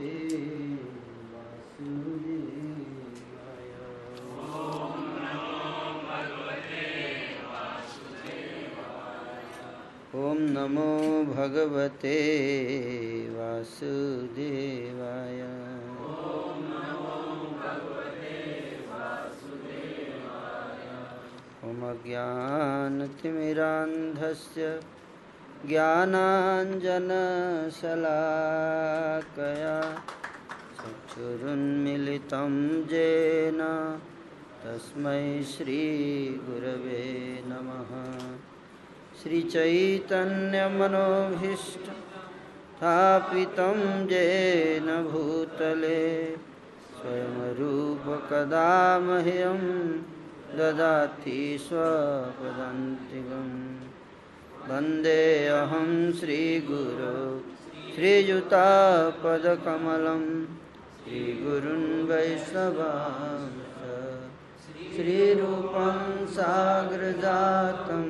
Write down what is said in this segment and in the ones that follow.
ॐ नमो भगवते वासुदेवाय। ॐ अज्ञानतिमिरान्धस्य ज्ञानाञ्जनशलाकया चक्षुरुन्मिलितं येन तस्मै श्रीगुरवे नमः। श्रीचैतन्यमनोभीष्ट स्थापितं येन भूतले स्वयंरूपकदा मह्यं ददाति स्वपदन्तिकम् वन्देऽहं श्रीगुरो। श्रीयुतापदकमलं श्रीगुरुन् वैष्णवांस श्रीरूपं साग्रजातं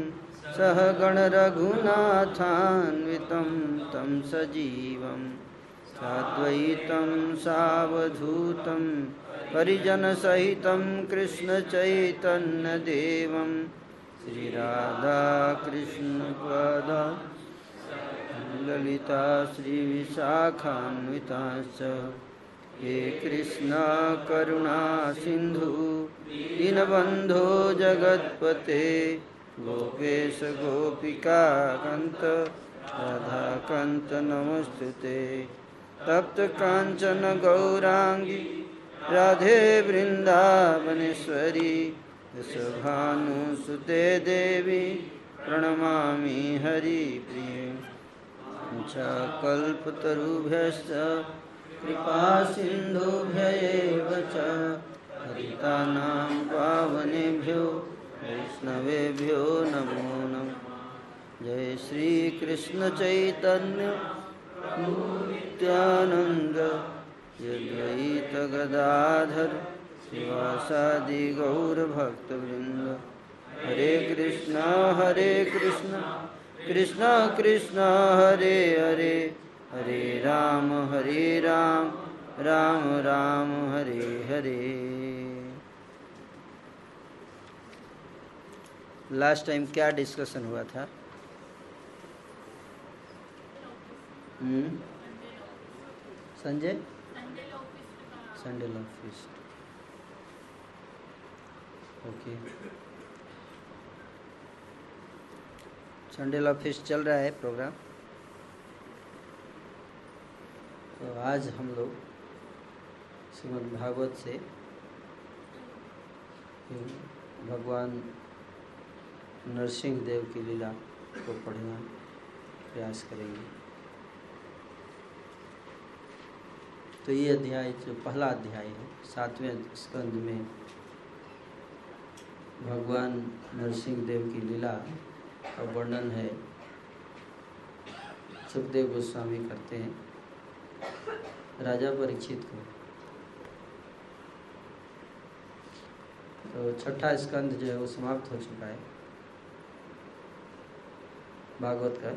सह गणरघुनाथान्वितं तं सजीवं। साद्वैतं सावधूतं परिजनसहितं कृष्णचैतन्यदेवं श्रीराधाकृष्णपद ललिता श्रीविशाखान्विताश्च। हे कृष्णकरुणासिन्धु दीनबन्धो जगत्पते। गोपेश गोपिकान्त राधाकान्त नमस्तु ते तप्तकाञ्चन गौराङ्गी, राधे वृन्दावनेश्वरी। यशभानुसुते देवी, प्रणमामि हरिप्रिये। कल्पतरुभ्यश्च कृपासिन्धुभ्य एव च। हरितानां पावनेभ्यो, वैष्णवेभ्यो नमो नमः। जय श्रीकृष्णचैतन्य नित्यानन्द यद्वैतगदाधर शिवासादि गौरभक्तवृन्द। हरे कृष्ण हरे कृष्ण कृष्ण कृष्ण हरे हरे। हरे राम हरे राम राम राम हरे हरे। लास्ट टाइम क्या डिस्कशन हुआ था? हम्म Sanjay? Sunday love feast okay. Sunday love feast चल रहा है प्रोग्राम तो आज हम लोग श्रीमद् भागवत से भगवान नरसिंह देव की लीला को पढ़ना प्रयास करेंगे। तो ये अध्याय, जो पहला अध्याय है, सातवें स्कंद में भगवान नरसिंह देव की लीला का वर्णन है। सुखदेव गोस्वामी करते हैं। राजा परीक्षित को। तो छठा स्कंद जो है वो समाप्त हो चुका है। भागवत का।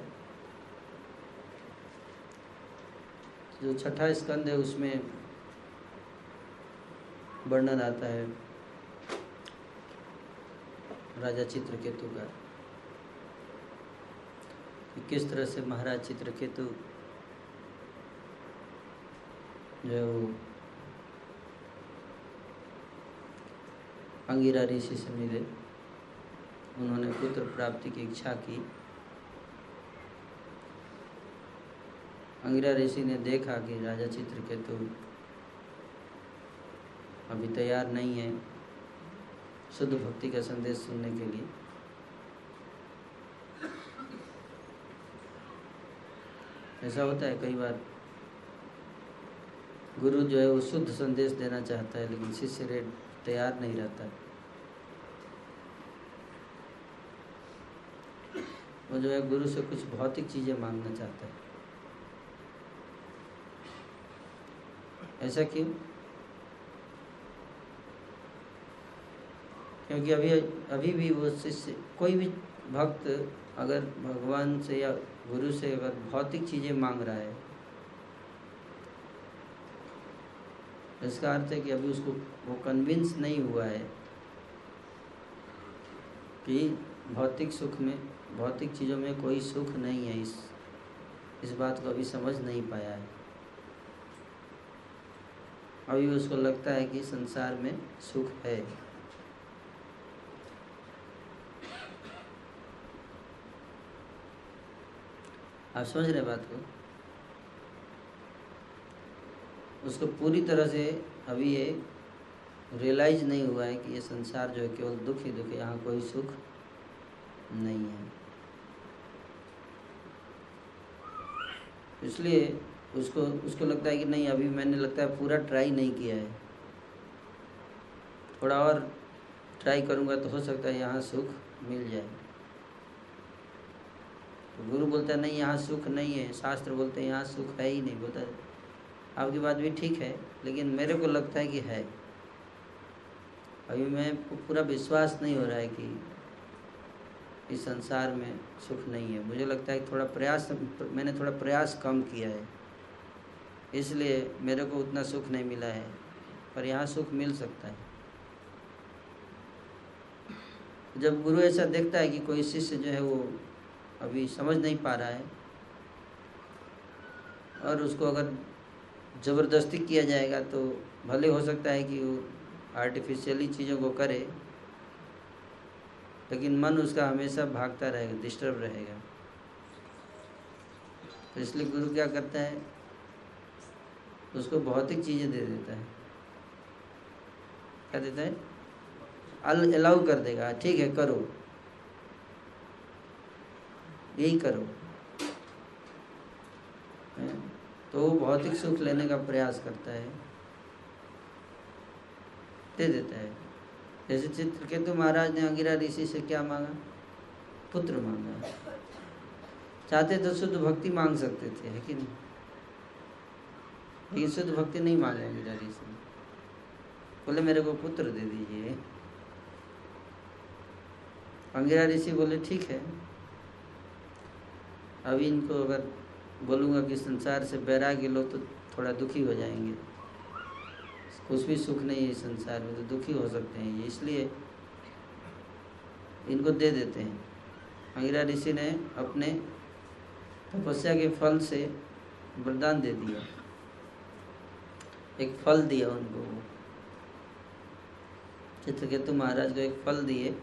जो छठा स्कंद है उसमें वर्णन आता है। राजा चित्रकेतु का। किस तरह से महाराज चित्रकेतु जो है वो अंगिरा ऋषि से मिले, उन्होंने पुत्र प्राप्ति की इच्छा की। अंगिरा ऋषि ने देखा कि राजा चित्रकेतु अभी तैयार नहीं है। शुद्ध भक्ति का संदेश सुनने के लिए। ऐसा होता है कई बार। गुरु जो है वो शुद्ध संदेश देना चाहता है, लेकिन शिष्य रे तैयार नहीं रहता। वो जो है गुरु से कुछ भौतिक चीज़ें मांगना चाहता है। ऐसा क्यों? क्योंकि अभी अभी भी वो शिष्य, कोई भी भक्त अगर भगवान से या गुरु से अगर भौतिक चीज़ें मांग रहा है, इसका अर्थ है कि अभी उसको, वो कन्विंस नहीं हुआ है कि भौतिक सुख में, भौतिक चीज़ों में कोई सुख नहीं है, इस इस बात को अभी समझ नहीं पाया है। अभी उसको लगता है कि संसार में सुख है। आप समझ रहे बात को? उसको पूरी तरह से अभी ये रियलाइज़ नहीं हुआ है कि ये संसार जो है केवल दुख ही दुख है, यहाँ कोई सुख नहीं है। इसलिए उसको उसको लगता है कि नहीं, अभी मैंने लगता है पूरा ट्राई नहीं किया है। थोड़ा और ट्राई करूँगा तो हो सकता है यहाँ सुख मिल जाए। तो गुरु बोलता है, नहीं, यहाँ सुख नहीं है। शास्त्र बोलते हैं, यहाँ सुख है ही नहीं। बोलता आपकी बात भी ठीक है, लेकिन मेरे को लगता है कि है। अभी मैं पूरा विश्वास नहीं हो रहा है कि इस संसार में सुख नहीं है। मुझे लगता है कि थोड़ा प्रयास, मैंने थोड़ा प्रयास कम किया है। इसलिए मेरे को उतना सुख नहीं मिला है, पर यहाँ सुख मिल सकता है। जब गुरु ऐसा देखता है कि कोई शिष्य जो है वो अभी समझ नहीं पा रहा है। और उसको अगर ज़बरदस्ती किया जाएगा तो भले हो सकता है कि वो आर्टिफिशियली चीज़ों को करे, लेकिन मन उसका हमेशा भागता रहेगा डिस्टर्ब रहेगा। तो इसलिए गुरु क्या करता है? उसको भौतिक चीज़ें दे देता है। क्या देता है? अल अलाउ कर देगा, ठीक है, करो। यही करो। तो वो भौतिक सुख लेने का प्रयास करता है। दे देता है। जैसे चित्रकेतु महाराज ने अंगिरा ऋषि से क्या मांगा? पुत्र मांगा। चाहते तो शुद्ध भक्ति मांग सकते थे, है कि नहीं? लेकिन शुद्ध भक्ति नहीं मांगे अंगिरा ऋषि बोले, मेरे को पुत्र दे दीजिए। अंगिरा ऋषि बोले, ठीक है। अभी इनको अगर बोलूँगा कि संसार से बैराग्य लो तो थोड़ा दुखी हो जाएँगे। कुछ भी सुख नहीं है संसार में तो दुखी हो सकते हैं। इसलिए इनको दे देते हैं। अंगिरा ऋषि ने अपने तपस्या के फल से वरदान दे दिया। एक फल दिया उनको चित्रकेतु महाराज को एक फल दिए।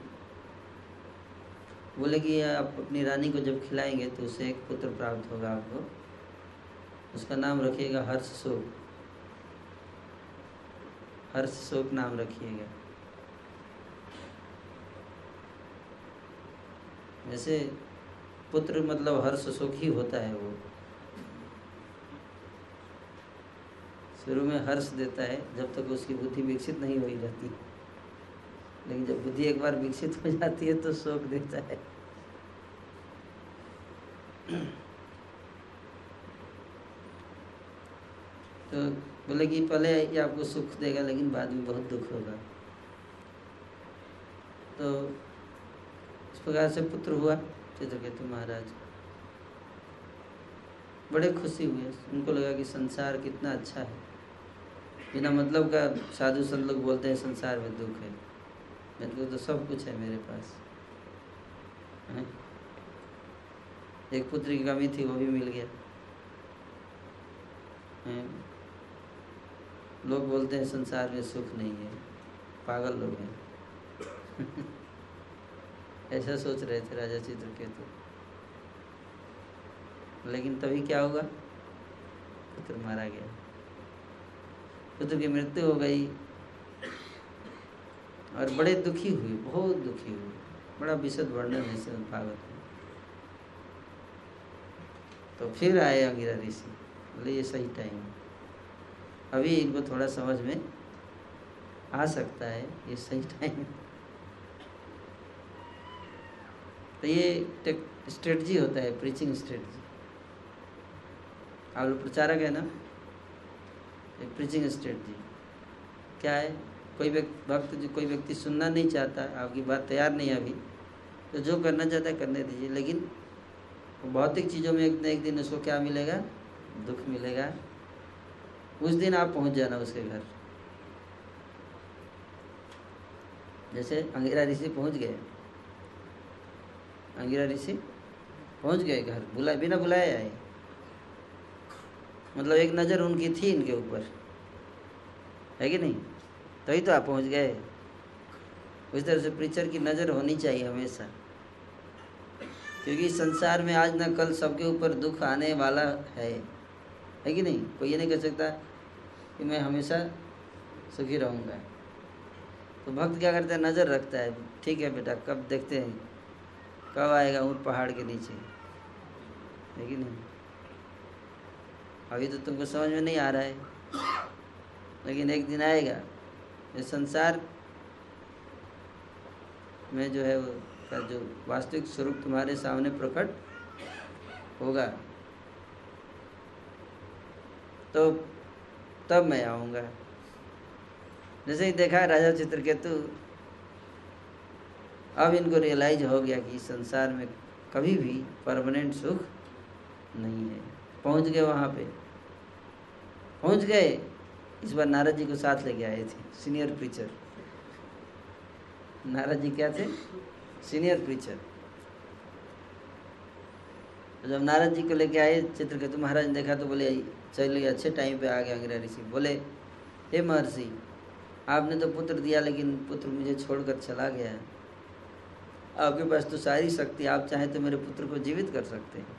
बोले कि आप अपनी रानी को जब खिलाएँगे तो उसे एक पुत्र प्राप्त होगा आपको। उसका नाम रखिएगा हर्ष शोक हर्ष शोक नाम रखिएगा। जैसे पुत्र मतलब हर्ष शोक ही होता है वो। शुरू में हर्ष देता है, जब तक उसकी बुद्धि विकसित नहीं हुई रहती लेकिन जब बुद्धि एक बार विकसित हो जाती है तो शोक देता है। तो बोले कि पहले ये आपको सुख देगा, लेकिन बाद में बहुत दुख होगा। तो इस प्रकार से पुत्र हुआ चित्रकेतु महाराज। बड़े खुशी हुए। उनको लगा कि संसार कितना अच्छा है। बिना मतलब का साधु संत लोग बोलते हैं, संसार में दुख है। को तो सब कुछ है मेरे पास। है? एक पुत्र की कमी थी, वो भी मिल गया। है? लोग बोलते हैं, संसार में सुख नहीं है। पागल लोग हैं। ऐसा सोच रहे थे राजा चित्र चित्रकेतु। लेकिन तभी क्या होगा पुत्र मारा गया। पुत्र की मृत्यु हो गई। और बड़े दुखी हुए, बहुत दुखी हुए। बड़ा विशद वर्णन है श्रीमद भागवत में। तो फिर आए अंगिरा ऋषि, बोले, ये सही टाइम अभी इनको थोड़ा समझ में आ सकता है, ये सही टाइम तो ये स्ट्रेटजी होता है प्रीचिंग स्ट्रेटजी आप लोग प्रचारक है ना? प्रीचिंग स्ट्रेटजी क्या है? कोई व्यक्ति, भक्त जो कोई व्यक्ति सुनना नहीं चाहता, आपकी बात तैयार नहीं है अभी तो जो करना चाहता है करने दीजिए। लेकिन भौतिक चीज़ों में एक न एक दिन उसको क्या मिलेगा? दुख मिलेगा। उस दिन आप पहुँच जाना उसके घर। जैसे अंगेरा ऋषि पहुँच गए। अंगीरा ऋषि पहुँच गए घर बुला बिना बुलाए आए। मतलब एक नज़र उनकी थी इनके ऊपर। है कि नहीं? तभी तो आप पहुँच गए। उस तरह से प्रीचर की नज़र होनी चाहिए हमेशा। क्योंकि संसार में आज न कल सबके ऊपर दुख आने वाला है। है कि नहीं? कोई ये नहीं कह सकता कि मैं हमेशा सुखी रहूँगा। तो भक्त क्या करता है? नज़र रखता है। ठीक है बेटा, कब देखते हैं। कब आएगा ऊँट पहाड़ के नीचे? है कि नहीं? अभी तो तुमको समझ में नहीं आ रहा है। लेकिन एक दिन आएगा। ये संसार में जो है का जो वास्तविक स्वरूप तुम्हारे सामने प्रकट होगा तो तब मैं आऊँगा। जैसे ही देखा राजा चित्रकेतु, अब इनको रियलाइज़ हो गया कि संसार में कभी भी परमानेंट सुख नहीं है। पहुँच गए वहाँ पे। पहुँच गए। इस बार नारद जी को साथ लेके आए थे सीनियर प्रीचर नारद जी क्या थे? सीनियर प्रीचर जब नारद जी को लेके आए चित्रकेतु महाराज ने देखा तो बोले, चलिए अच्छे टाइम पे आ गया अंग्रेज़ ऋषि बोले, हे महर्षि, आपने तो पुत्र दिया, लेकिन पुत्र मुझे छोड़कर चला गया आपके पास तो सारी शक्ति, आप चाहे तो मेरे पुत्र को जीवित कर सकते हैं।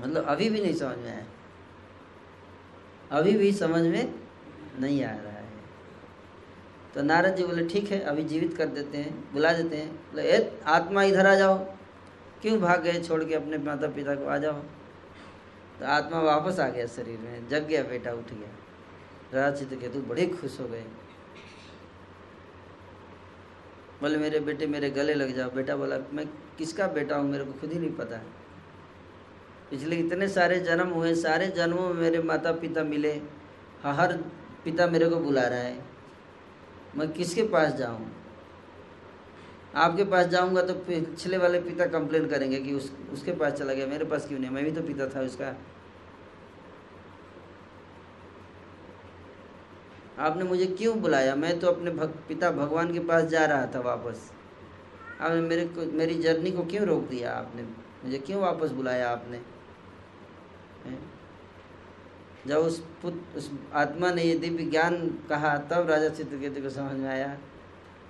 मतलब अभी भी नहीं समझ में आया। अभी भी समझ में नहीं आ रहा है। तो नारद जी बोले, ठीक है, अभी जीवित कर देते हैं, बुला देते हैं। बोले, ए, आत्मा इधर आ जाओ। क्यों भाग गए छोड़ के अपने माता पिता को आ जाओ? तो आत्मा वापस आ गया शरीर में, जग गया, बेटा उठ गया। राजा चित्रकेतु बड़े खुश हो गए। बोले, मेरे बेटे, मेरे गले लग जाओ। बेटा बोला, मैं किसका बेटा हूँ? मेरे को खुद ही नहीं पता। पिछले इतने सारे जन्म हुए सारे जन्मों में मेरे माता पिता मिले हर पिता मेरे को बुला रहा है। मैं किसके पास जाऊँ? आपके पास जाऊँगा तो पिछले वाले पिता कंप्लेन करेंगे कि उस उसके पास चला गया। मेरे पास क्यों नहीं? मैं भी तो पिता था उसका। आपने मुझे क्यों बुलाया? मैं तो अपने भग, पिता भगवान के पास जा रहा था वापस। आपने मेरे को मेरी जर्नी को क्यों रोक दिया आपने? मुझे क्यों वापस बुलाया आपने? जब उस पुत्र उस आत्मा ने ये दिव्य ज्ञान कहा, तब राजा चित्रकेतु को समझ में आया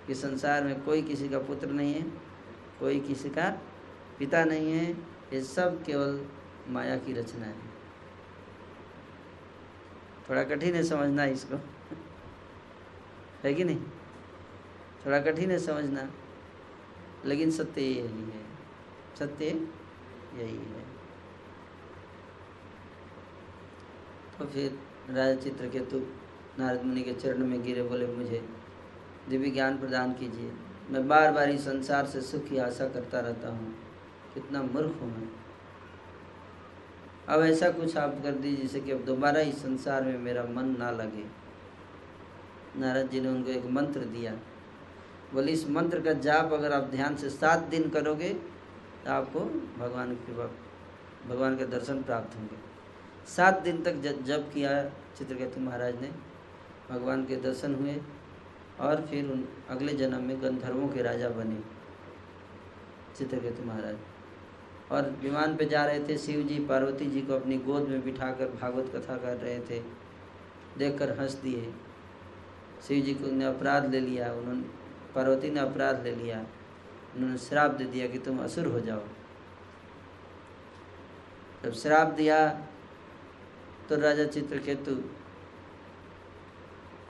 कि संसार में कोई किसी का पुत्र नहीं है, कोई किसी का पिता नहीं है। ये सब केवल माया की रचना है। थोड़ा कठिन है समझना इसको। है कि नहीं? थोड़ा कठिन है समझना, लेकिन सत्य यही है। सत्य यही है। तो फिर राजा चित्रकेतु नारद मुनि के चरण में गिरे, बोले, मुझे दिव्य ज्ञान प्रदान कीजिए। मैं बार बार इस संसार से सुख की आशा करता रहता हूँ। कितना मूर्ख हूँ मैं। अब ऐसा कुछ आप कर दीजिए, जिससे कि अब दोबारा इस संसार में मेरा मन ना लगे। नारद जी ने उनको एक मंत्र दिया। बोले, इस मंत्र का जाप अगर आप ध्यान से सात दिन करोगे तो आपको भगवान की कृपा, भगवान के दर्शन प्राप्त होंगे। सात दिन तक जब किया चित्रकेतु महाराज ने। भगवान के दर्शन हुए और फिर उन अगले जन्म में गंधर्वों के राजा बने चित्रकेतु महाराज। और विमान पे जा रहे थे शिव जी पार्वती जी को अपनी गोद में बिठाकर भागवत कथा कर रहे थे। देखकर हंस दिए। शिव जी को ने अपराध ले लिया, उन्होंने, पार्वती ने अपराध ले लिया। उन्होंने श्राप दे दिया कि तुम असुर हो जाओ। जब श्राप दिया तो राजा चित्रकेतु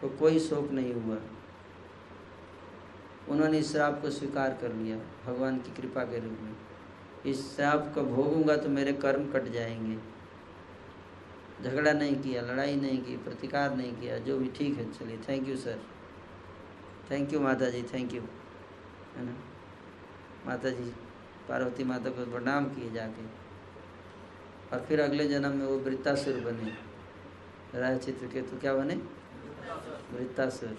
को कोई शोक नहीं हुआ। उन्होंने इस श्राप को स्वीकार कर लिया, भगवान की कृपा के रूप में। इस श्राप को भोगूँगा तो मेरे कर्म कट जाएँगे। झगड़ा नहीं किया, लड़ाई नहीं की, प्रतिकार नहीं किया, जो भी ठीक है, चलिए। Thank you sir thank you माता जी थैंक यू है ना? माता जी पार्वती माता को प्रणाम किए जाके। और फिर अगले जन्म में वो वृत्तासुर बने। राय चित्र के तो क्या बने? वृत्तासुर,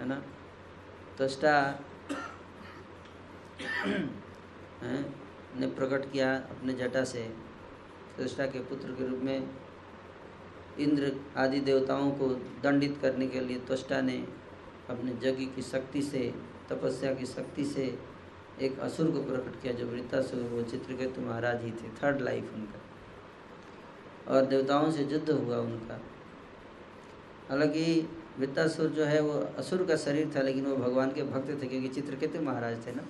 है ना? त्वष्टा ने प्रकट किया अपने जटा से। त्वष्टा के पुत्र के रूप में इंद्र आदि देवताओं को दंडित करने के लिए त्वष्टा ने अपने यज्ञ की शक्ति से, तपस्या की शक्ति से एक असुर को प्रकट किया, जो वृत्तासुर, वो चित्रकेतु महाराज ही थे। थर्ड लाइफ उनका। और देवताओं से युद्ध हुआ उनका। हालाँकि वृत्तासुर जो है वो असुर का शरीर था, लेकिन वो भगवान के भक्त थे, क्योंकि चित्रकेतु महाराज थे ना।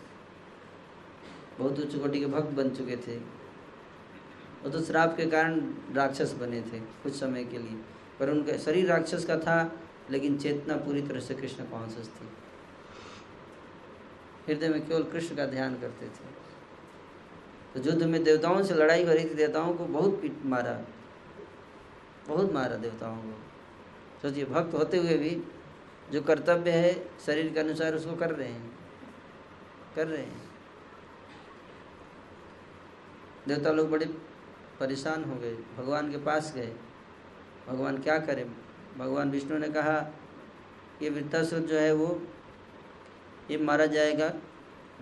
बहुत उच्च कोटि के भक्त बन चुके थे। वो तो श्राप के कारण राक्षस बने थे कुछ समय के लिए। पर उनका शरीर राक्षस का था, लेकिन चेतना पूरी तरह से कृष्ण कॉन्सियस थी। हृदय में केवल कृष्ण का ध्यान करते थे। तो युद्ध में देवताओं से लड़ाई हो रही थी, देवताओं को बहुत पीट मारा। बहुत मारा देवताओं को। सोचिए, भक्त होते हुए भी जो कर्तव्य है, शरीर के अनुसार उसको कर रहे हैं। कर रहे हैं। देवता लोग बड़े परेशान हो गए, भगवान के पास गए। भगवान क्या करें? भगवान विष्णु ने कहा, ये वृत्तासुर जो है वो, ये मारा जाएगा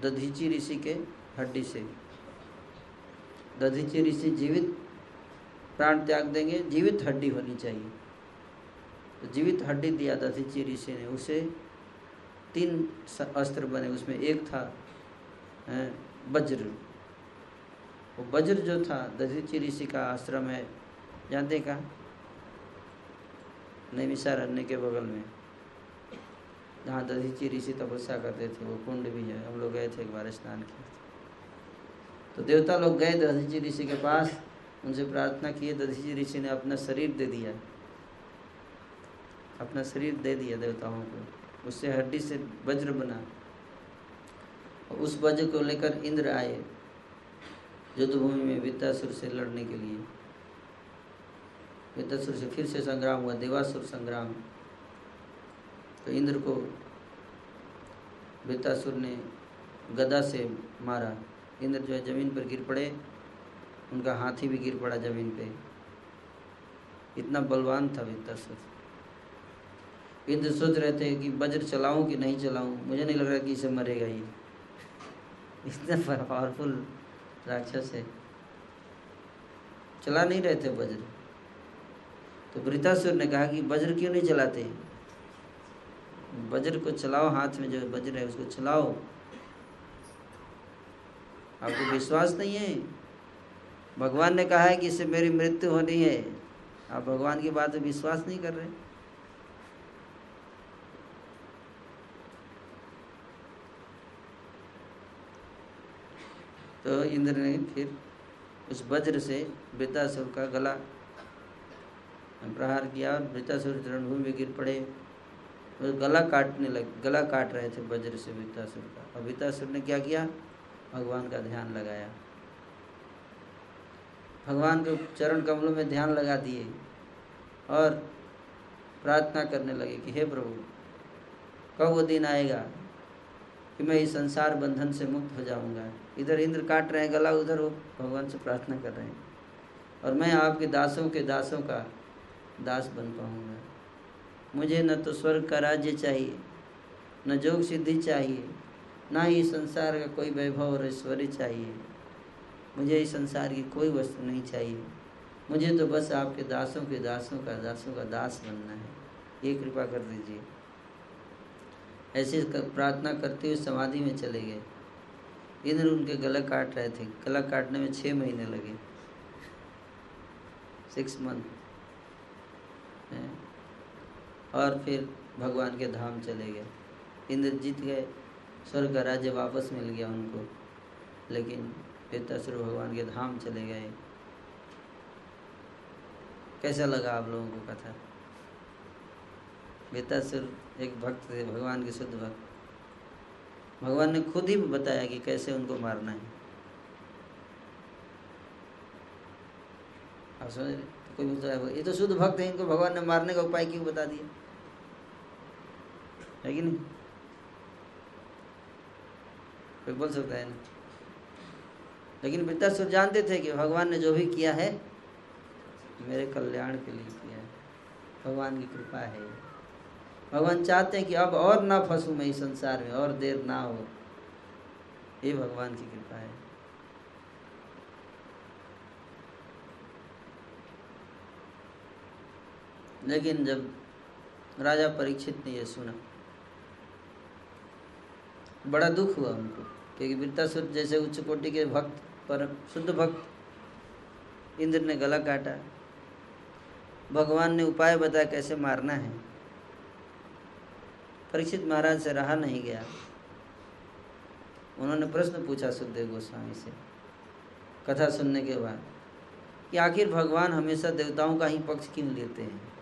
दधीची ऋषि के हड्डी से। दधीची ऋषि जीवित प्राण त्याग देंगे, जीवित हड्डी होनी चाहिए। तो जीवित हड्डी दिया था दधीची ऋषि ने, उसे तीन अस्त्र बने, उसमें एक था वज्र। वो वज्र जो था दधीची ऋषि का आश्रम है, जानते कहा? नैमिषारण्य के बगल में। जहाँ दधीची ऋषि तपस्या करते थे, वो कुंड भी है। हम लोग गए थे एक बार स्नान किए तो देवता लोग गए दधीची ऋषि के पास। उनसे प्रार्थना किए दधीची ऋषि ने अपना शरीर दे दिया। अपना शरीर दे दिया देवताओं को। उससे हड्डी से वज्र बना। और उस वज्र को लेकर इंद्र आए, युद्धभूमि में विद्यासुर से लड़ने के लिए। विद्यासुर से फिर से संग्राम हुआ, देवासुर संग्राम। तो इंद्र को विद्यासुर ने गदा से मारा। इंद्र जो है ज़मीन पर गिर पड़े। उनका हाथी भी गिर पड़ा ज़मीन पे। इतना बलवान था विद्यासुर इंद्र सोच रहे थे कि वज्र चलाऊं कि नहीं चलाऊं, मुझे नहीं लग रहा कि इसे मरेगा ये इतना पावरफुल राक्षस है। चला नहीं रहे थे वज्र। तो वृतासुर ने कहा कि वज्र क्यों नहीं चलाते? वज्र को चलाओ, हाथ में जो वज्र है उसको चलाओ। आपको विश्वास नहीं है? भगवान ने कहा है कि इससे मेरी मृत्यु होनी है। आप भगवान की बात विश्वास नहीं कर रहे। तो इंद्र ने फिर उस वज्र से वृद्धासुर का गला प्रहार किया और वृद्धासुर रणभूमि में गिर पड़े। वो गला काटने लग, गला काट रहे थे वज्र से वृद्धासुर का। और वृद्धासुर ने क्या किया? भगवान का ध्यान लगाया। भगवान के चरण कमलों में ध्यान लगा दिए और प्रार्थना करने लगे कि हे प्रभु, कब वो दिन आएगा कि मैं इस संसार बंधन से मुक्त हो जाऊँगा? इधर इंद्र काट रहे हैं, गला उधर वो भगवान से प्रार्थना कर रहे हैं। और मैं आपके दासों के दासों का दास बन पाऊँगा। मुझे न तो स्वर्ग का राज्य चाहिए, न जोग सिद्धि चाहिए, ना ही संसार का कोई वैभव और ऐश्वर्य चाहिए। मुझे इस संसार की कोई वस्तु नहीं चाहिए। मुझे तो बस आपके दासों के दासों का दासों का दास बनना है। ये कृपा कर दीजिए। ऐसे प्रार्थना करते हुए समाधि में चले गए। इंद्र उनके गला काट रहे थे। गला काटने में छः महीने लगे। सिक्स मंथ और फिर भगवान के धाम चले गए। इंद्र जीत गए स्वर्ग का राज्य वापस मिल गया उनको। लेकिन पितासुर भगवान के धाम चले गए। कैसा लगा आप लोगों को कथा? बेतासुर एक भक्त थे, भगवान के शुद्ध भक्त। भगवान ने खुद ही बताया कि कैसे उनको मारना है। आप समझ रहे कोई बोलता है, ये तो शुद्ध भक्त है, इनको भगवान ने मारने का उपाय क्यों बता दिया? है कि नहीं? कोई बोल सकता है ना? लेकिन वृद्धासुर जानते थे कि भगवान ने जो भी किया है, मेरे कल्याण के लिए किया है। भगवान की कृपा है। भगवान चाहते हैं कि अब और ना फंसूँ मैं इस संसार में, और देर ना हो। ये भगवान की कृपा है। लेकिन जब राजा परीक्षित ने यह सुना, बड़ा दुख हुआ उनको, क्योंकि वृत्तासुर जैसे उच्च कोटि के भक्त पर शुद्ध भक्त। इंद्र ने गला काटा। भगवान ने उपाय बताया कैसे मारना है। परीक्षित महाराज से रहा नहीं गया। उन्होंने प्रश्न पूछा सुखदेव गोस्वामी से। कथा सुनने के बाद, कि आखिर भगवान हमेशा देवताओं का ही पक्ष क्यों लेते हैं?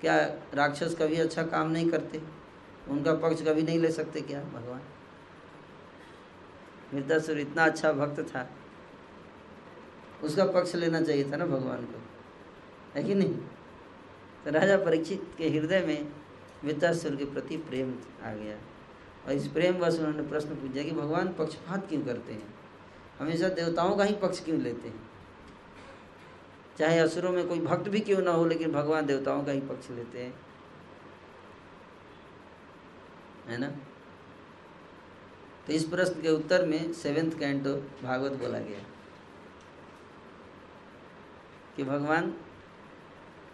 क्या राक्षस कभी अच्छा काम नहीं करते? उनका पक्ष कभी नहीं ले सकते क्या भगवान? मृदासुर इतना अच्छा भक्त था। उसका पक्ष लेना चाहिए था ना भगवान को। है कि नहीं? तो राजा परीक्षित के हृदय में विद्यासुर के प्रति प्रेम आ गया। और इस प्रेम बस उन्होंने प्रश्न पूछा कि भगवान पक्षपात क्यों करते हैं? हमेशा देवताओं का ही पक्ष क्यों लेते हैं? चाहे असुरों में कोई भक्त भी क्यों ना हो, लेकिन भगवान देवताओं का ही पक्ष लेते हैं। है ना? तो इस प्रश्न के उत्तर में सेवेंथ कैंटो भागवत बोला गया। कि भगवान,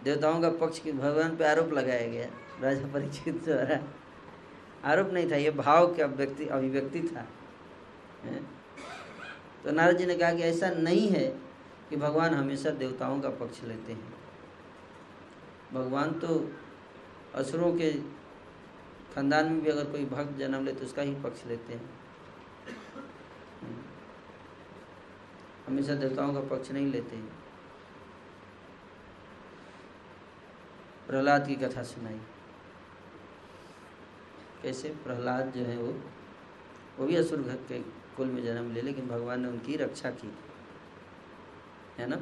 देवताओं का पक्ष की भगवान पे आरोप लगाया गया, राजा परीक्षित द्वारा। आरोप नहीं था, ये भाव के अभिव्यक्ति अभिव्यक्ति था। तो नारद जी ने कहा कि ऐसा नहीं है कि भगवान हमेशा देवताओं का पक्ष लेते हैं। भगवान तो असुरों के खानदान में भी अगर कोई भक्त जन्म ले तो उसका ही पक्ष लेते हैं। हमेशा देवताओं का पक्ष नहीं लेते प्रहलाद की कथा सुनाई। कैसे? प्रहलाद जो है वो वो भी असुर घर के कुल में जन्म ले, लेकिन भगवान ने उनकी रक्षा की। है ना?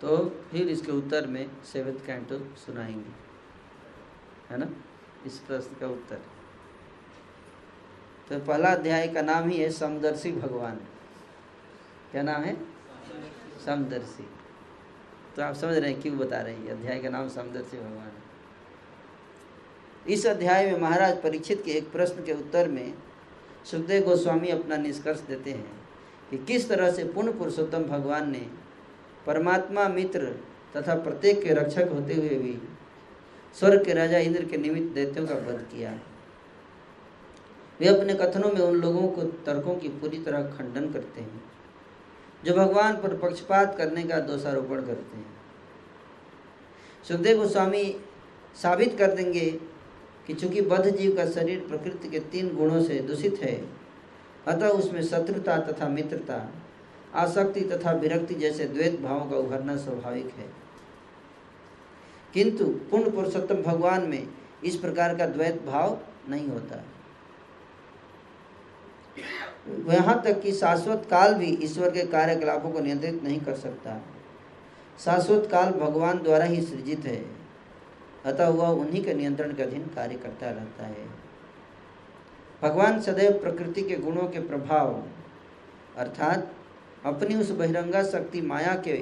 तो फिर इसके उत्तर में सेवेंथ कैंटो सुनाएँगे। है ना? इस प्रश्न का उत्तर। तो पहला अध्याय का नाम ही है, समदर्शी भगवान। क्या नाम है? समदर्शी। तो आप समझ रहे हैं, क्यों बता रहे हैं अध्याय का नाम समदर्शी भगवान है? इस अध्याय में महाराज परीक्षित के एक प्रश्न के उत्तर में सुखदेव गोस्वामी अपना निष्कर्ष देते हैं कि किस तरह से पूर्ण पुरुषोत्तम भगवान ने परमात्मा, मित्र तथा प्रत्येक के रक्षक होते हुए भी स्वर्ग के राजा इंद्र के निमित्त दैत्यों का वध किया। वे अपने कथनों में उन लोगों को तर्कों की पूरी तरह खंडन करते हैं। जो भगवान पर पक्षपात करने का दोषारोपण करते हैं। सुखदेव गोस्वामी साबित कर देंगे कि चूँकि बद्ध जीव का शरीर प्रकृति के तीन गुणों से दूषित है, अतः उसमें शत्रुता तथा मित्रता, आसक्ति तथा विरक्ति जैसे द्वैत भावों का उभरना स्वाभाविक है। किंतु पूर्ण पुरुषोत्तम भगवान में इस प्रकार का द्वैत भाव नहीं होता। यहाँ तक कि शाश्वत काल भी ईश्वर के कार्यकलापों को नियंत्रित नहीं कर सकता। शाश्वत काल भगवान द्वारा ही सृजित है। अतः वह उन्हीं के नियंत्रण के अधीन कार्य करता रहता है। भगवान सदैव प्रकृति के गुणों के प्रभाव, अर्थात अपनी उस बहिरंगा शक्ति माया के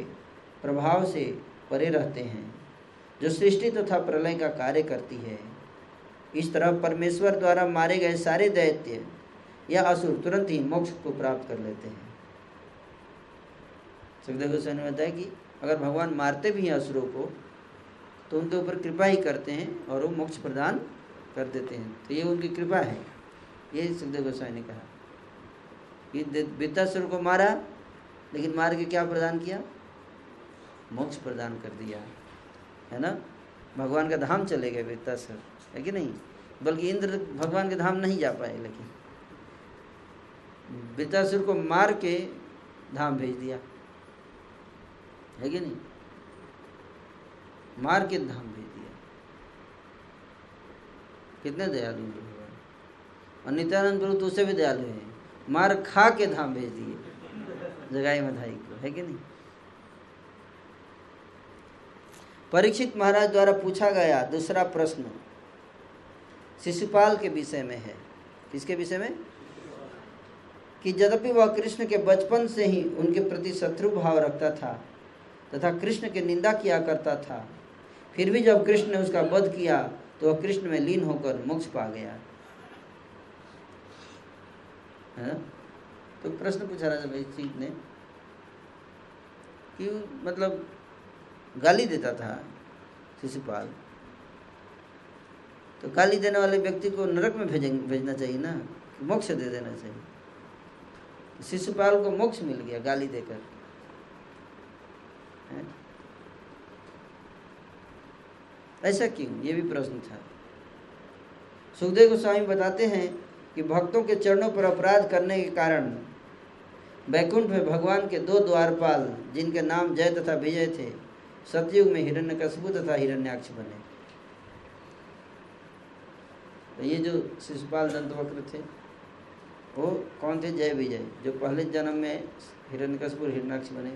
प्रभाव से परे रहते हैं, जो सृष्टि तथा प्रलय का कार्य करती है। इस तरह परमेश्वर द्वारा मारे गए सारे दैत्य या असुर तुरंत ही मोक्ष को प्राप्त कर लेते हैं। सुखदेव गोस्वामी ने बताया कि अगर भगवान मारते भी हैं असुरों को तो उनके ऊपर कृपा ही करते हैं और वो मोक्ष प्रदान कर देते हैं। तो ये उनकी कृपा है। ये सुखदेव गोस्वामी ने कहा। कि विद्यासुर को मारा, लेकिन मार के क्या प्रदान किया? मोक्ष प्रदान कर दिया। है ना? भगवान का धाम चले गए विद्यासुर है कि नहीं? बल्कि इंद्र भगवान के धाम नहीं जा पाए, लेकिन विद्यासुर को मार के धाम भेज दिया। है कि नहीं? मार के धाम भेज दिया। कितने दयालु हैं भगवान? और नित्यानंद प्रभु तो उससे भी दयालु हैं। मार खा के धाम भेज दिए। जगाई मधाई को। है कि नहीं? परीक्षित महाराज द्वारा पूछा गया दूसरा प्रश्न, शिशुपाल के विषय में है। किसके विषय में? कि यद्यपि वह कृष्ण के बचपन से ही उनके प्रति शत्रु भाव रखता था तथा कृष्ण की निंदा किया करता था, फिर भी जब कृष्ण ने उसका वध किया तो वह कृष्ण में लीन होकर मोक्ष पा गया। है? तो प्रश्न पूछा राजा भाई ने कि मतलब गाली देता था शिशुपाल। तो गाली देने वाले व्यक्ति को नरक में भेजना चाहिए ना? मोक्ष दे देना चाहिए। शिशुपाल को मोक्ष मिल गया, गाली देकर। ऐसा क्यों? ये भी प्रश्न था। सुखदेव गोस्वामी बताते हैं कि भक्तों के चरणों पर अपराध करने के कारण बैकुंठ में भगवान के दो द्वारपाल, जिनके नाम जय तथा विजय थे, सतयुग में हिरण्यकशिपु तथा हिरण्याक्ष बने। तो ये जो शिशुपाल दंतवक्र थे वो कौन थे? जय विजय। जो पहले जन्म में हिरण्यकशिपु हिरण्याक्ष बने।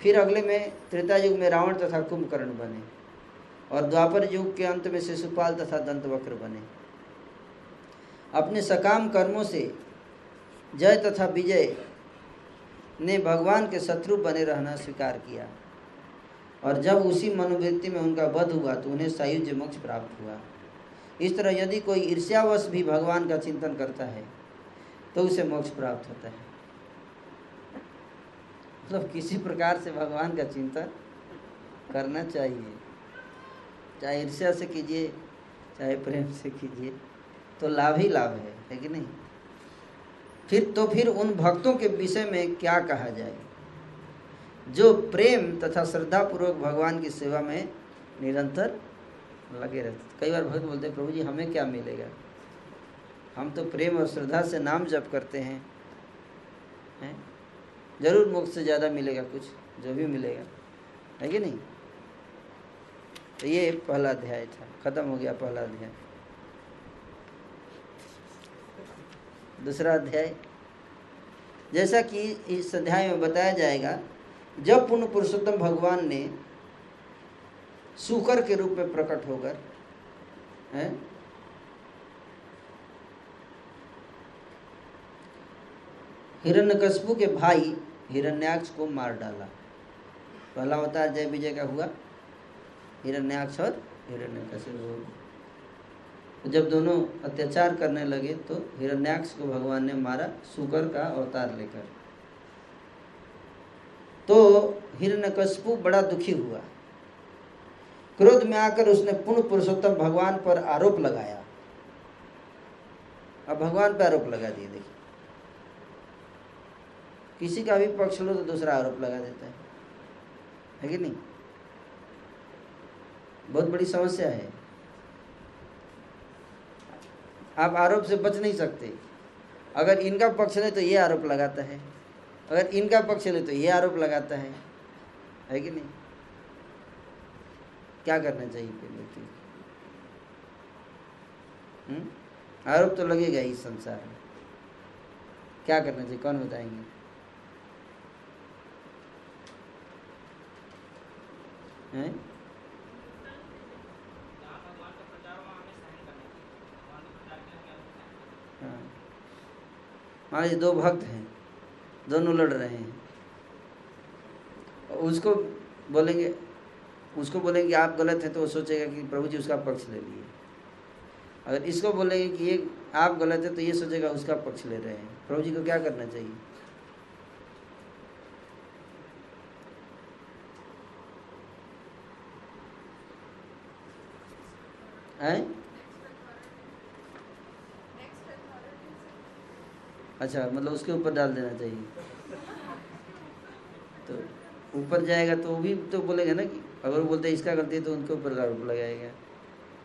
फिर अगले में त्रेता युग में रावण तथा कुंभकर्ण बने। और द्वापर युग के अंत में शिशुपाल तथा दंतवक्र बने। अपने सकाम कर्मों से जय तथा विजय ने भगवान के शत्रु बने रहना स्वीकार किया। और जब उसी मनोवृत्ति में उनका वध हुआ तो उन्हें सायुज्य मोक्ष प्राप्त हुआ। इस तरह यदि कोई ईर्ष्यावश भी भगवान का चिंतन करता है तो उसे मोक्ष प्राप्त होता है। मतलब किसी प्रकार से भगवान का चिंतन करना चाहिए। चाहे ईर्ष्या से कीजिए, चाहे प्रेम से कीजिए तो लाभ ही लाभ है है कि नहीं? फिर तो फिर उन भक्तों के विषय में क्या कहा जाए? जो प्रेम तथा श्रद्धा पूर्वक भगवान की सेवा में निरंतर लगे रहते कई बार भक्त बोलते हैं, प्रभु जी, हमें क्या मिलेगा? हम तो प्रेम और श्रद्धा से नाम जप करते हैं। हैं? ज़रूर मुख से ज़्यादा मिलेगा कुछ, जो भी मिलेगा। है कि नहीं? तो ये पहला अध्याय था। खत्म हो गया पहला अध्याय। दूसरा अध्याय। जैसा कि इस अध्याय में बताया जाएगा, जब पुण्य पुरुषोत्तम भगवान ने सुकर के रूप में प्रकट होकर, है? हिरण्यकशपु के भाई हिरण्याक्ष को मार डाला। पहला अवतार जय विजय का हुआ। हिरण्याक्ष और हिरण्यकशिपु तो जब दोनों अत्याचार करने लगे तो हिरण्याक्ष को भगवान ने मारा सुकर का अवतार लेकर। तो हिरण्यकशिपु बड़ा दुखी हुआ। क्रोध में आकर उसने पूर्ण पुरुषोत्तम भगवान पर आरोप लगाया। अब भगवान पर आरोप लगा दिए, देखिए। किसी का भी पक्ष लो तो दूसरा आरोप लगा देता है। है कि नहीं? बहुत बड़ी समस्या है। आप आरोप से बच नहीं सकते। अगर इनका पक्ष ले तो ये आरोप लगाता है। अगर इनका पक्ष ले तो ये आरोप लगाता है। है कि नहीं? क्या करना चाहिए फिर व्यक्ति हम्म? आरोप तो लगेगा इस संसार में। क्या करना चाहिए? कौन बताएँगे? हैं? हाँ। लीजिए दो भक्त हैं। दोनों लड़ रहे हैं। उसको बोलेंगे उसको बोलेंगे आप गलत हैं तो वो सोचेगा कि प्रभु जी उसका पक्ष ले लिए। अगर इसको बोलेंगे कि ये आप गलत है तो ये सोचेगा उसका पक्ष ले रहे हैं। प्रभु जी को क्या करना चाहिए? हैं? अच्छा मतलब उसके ऊपर डाल देना चाहिए। तो ऊपर जाएगा तो भी तो बोलेगा ना कि, अगर वो बोलते हैं इसका गलती है तो उनके ऊपर आरोप लगाएगा।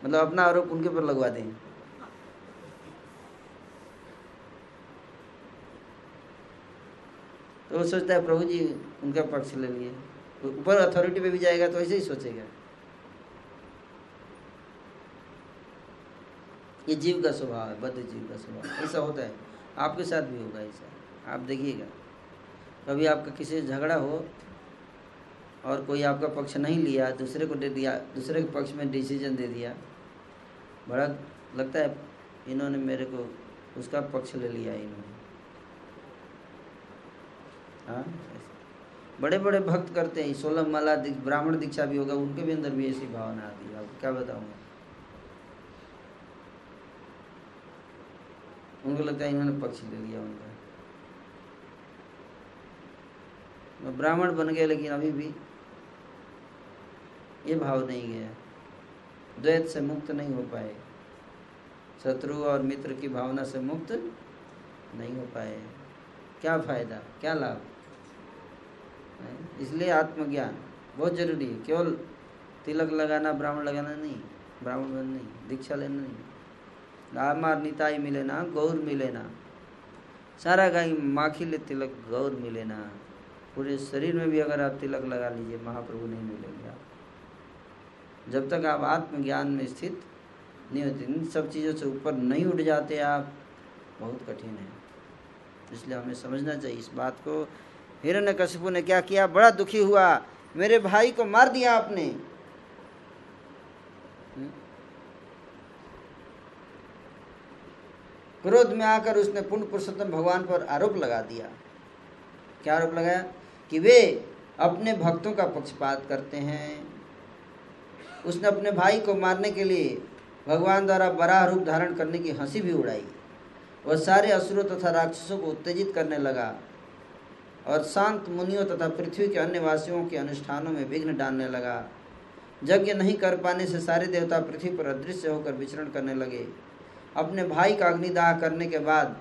मतलब अपना आरोप उनके ऊपर लगवा दें। तो वो सोचता है, प्रभु जी, उनका पक्ष ले लिए। ऊपर अथॉरिटी पे भी जाएगा तो ऐसे ही सोचेगा। ये जीव का स्वभाव है, बद्ध जीव का स्वभाव ऐसा होता है। आपके साथ भी होगा ऐसा। आप देखिएगा। कभी आपका किसी से झगड़ा हो और कोई आपका पक्ष नहीं लिया, दूसरे को दे दिया, दूसरे के पक्ष में डिसीज़न दे दिया, बड़ा लगता है इन्होंने मेरे को उसका पक्ष ले लिया इन्होंने। हाँ बड़े बड़े भक्त करते हैं। सोलह माला ब्राह्मण दीक्षा भी होगा, उनके भी अंदर भी ऐसी भावना आती है। आपको क्या बताऊँगा उनको लगता है इन्होंने पक्ष ले लिया उनका। ब्राह्मण बन गए लेकिन अभी भी ये भाव नहीं गया। द्वैत से मुक्त नहीं हो पाए। शत्रु और मित्र की भावना से मुक्त नहीं हो पाए। क्या फ़ायदा? क्या लाभ? इसलिए आत्मज्ञान बहुत ज़रूरी है। केवल तिलक लगाना, ब्राह्मण लगाना नहीं। ब्राह्मण बनना नहीं। दीक्षा लेना नहीं। रामार निताई मिले ना गौर मिले ना सारा गाय माखी ले तिलक गौर मिले ना पूरे शरीर में भी अगर आप तिलक लगा लीजिए, महाप्रभु नहीं मिलेंगे आप। जब तक आप आत्मज्ञान में स्थित नहीं होते, इन सब चीज़ों से ऊपर नहीं उठ जाते आप, बहुत कठिन है। इसलिए हमें समझना चाहिए इस बात को। हिरण्य ने क्या किया? बड़ा दुखी हुआ। मेरे भाई को मार दिया आपने। क्रोध में आकर उसने पूर्ण पुरुषोत्तम भगवान पर आरोप लगा दिया। क्या आरोप लगाया? कि वे अपने भक्तों का पक्षपात करते हैं। उसने अपने भाई को मारने के लिए भगवान द्वारा बड़ा रूप धारण करने की हँसी भी उड़ाई। वह सारे असुरों तथा राक्षसों को उत्तेजित करने लगा और शांत मुनियों तथा पृथ्वी के अन्य वासियों के अनुष्ठानों में विघ्न डालने लगा। यज्ञ नहीं कर पाने से सारे देवता पृथ्वी पर अदृश्य होकर विचरण करने लगे। अपने भाई का अग्निदाह करने के बाद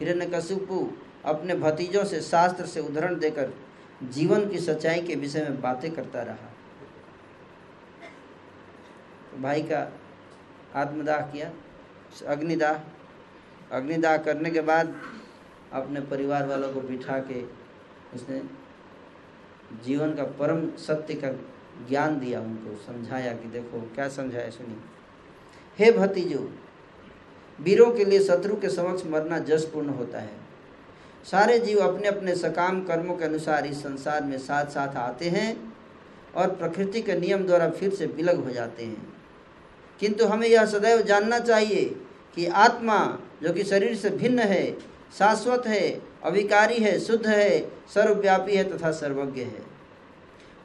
हिरण्यकशिपु अपने भतीजों से शास्त्र से उदाहरण देकर जीवन की सच्चाई के विषय में बातें करता रहा। भाई का आत्मदाह किया अग्निदाह अग्निदाह करने के बाद अपने परिवार वालों को बिठा के उसने जीवन का परम सत्य का ज्ञान दिया उनको, समझाया कि देखो, क्या समझाया सुनिए हे भतीजो वीरों के लिए शत्रु के समक्ष मरना जसपूर्ण होता है। सारे जीव अपने अपने सकाम कर्मों के अनुसार इस संसार में साथ साथ आते हैं और प्रकृति के नियम द्वारा फिर से विलग हो जाते हैं। किंतु हमें यह सदैव जानना चाहिए कि आत्मा, जो कि शरीर से भिन्न है, शाश्वत है, अविकारी है, शुद्ध है, सर्वव्यापी है तथा सर्वज्ञ है।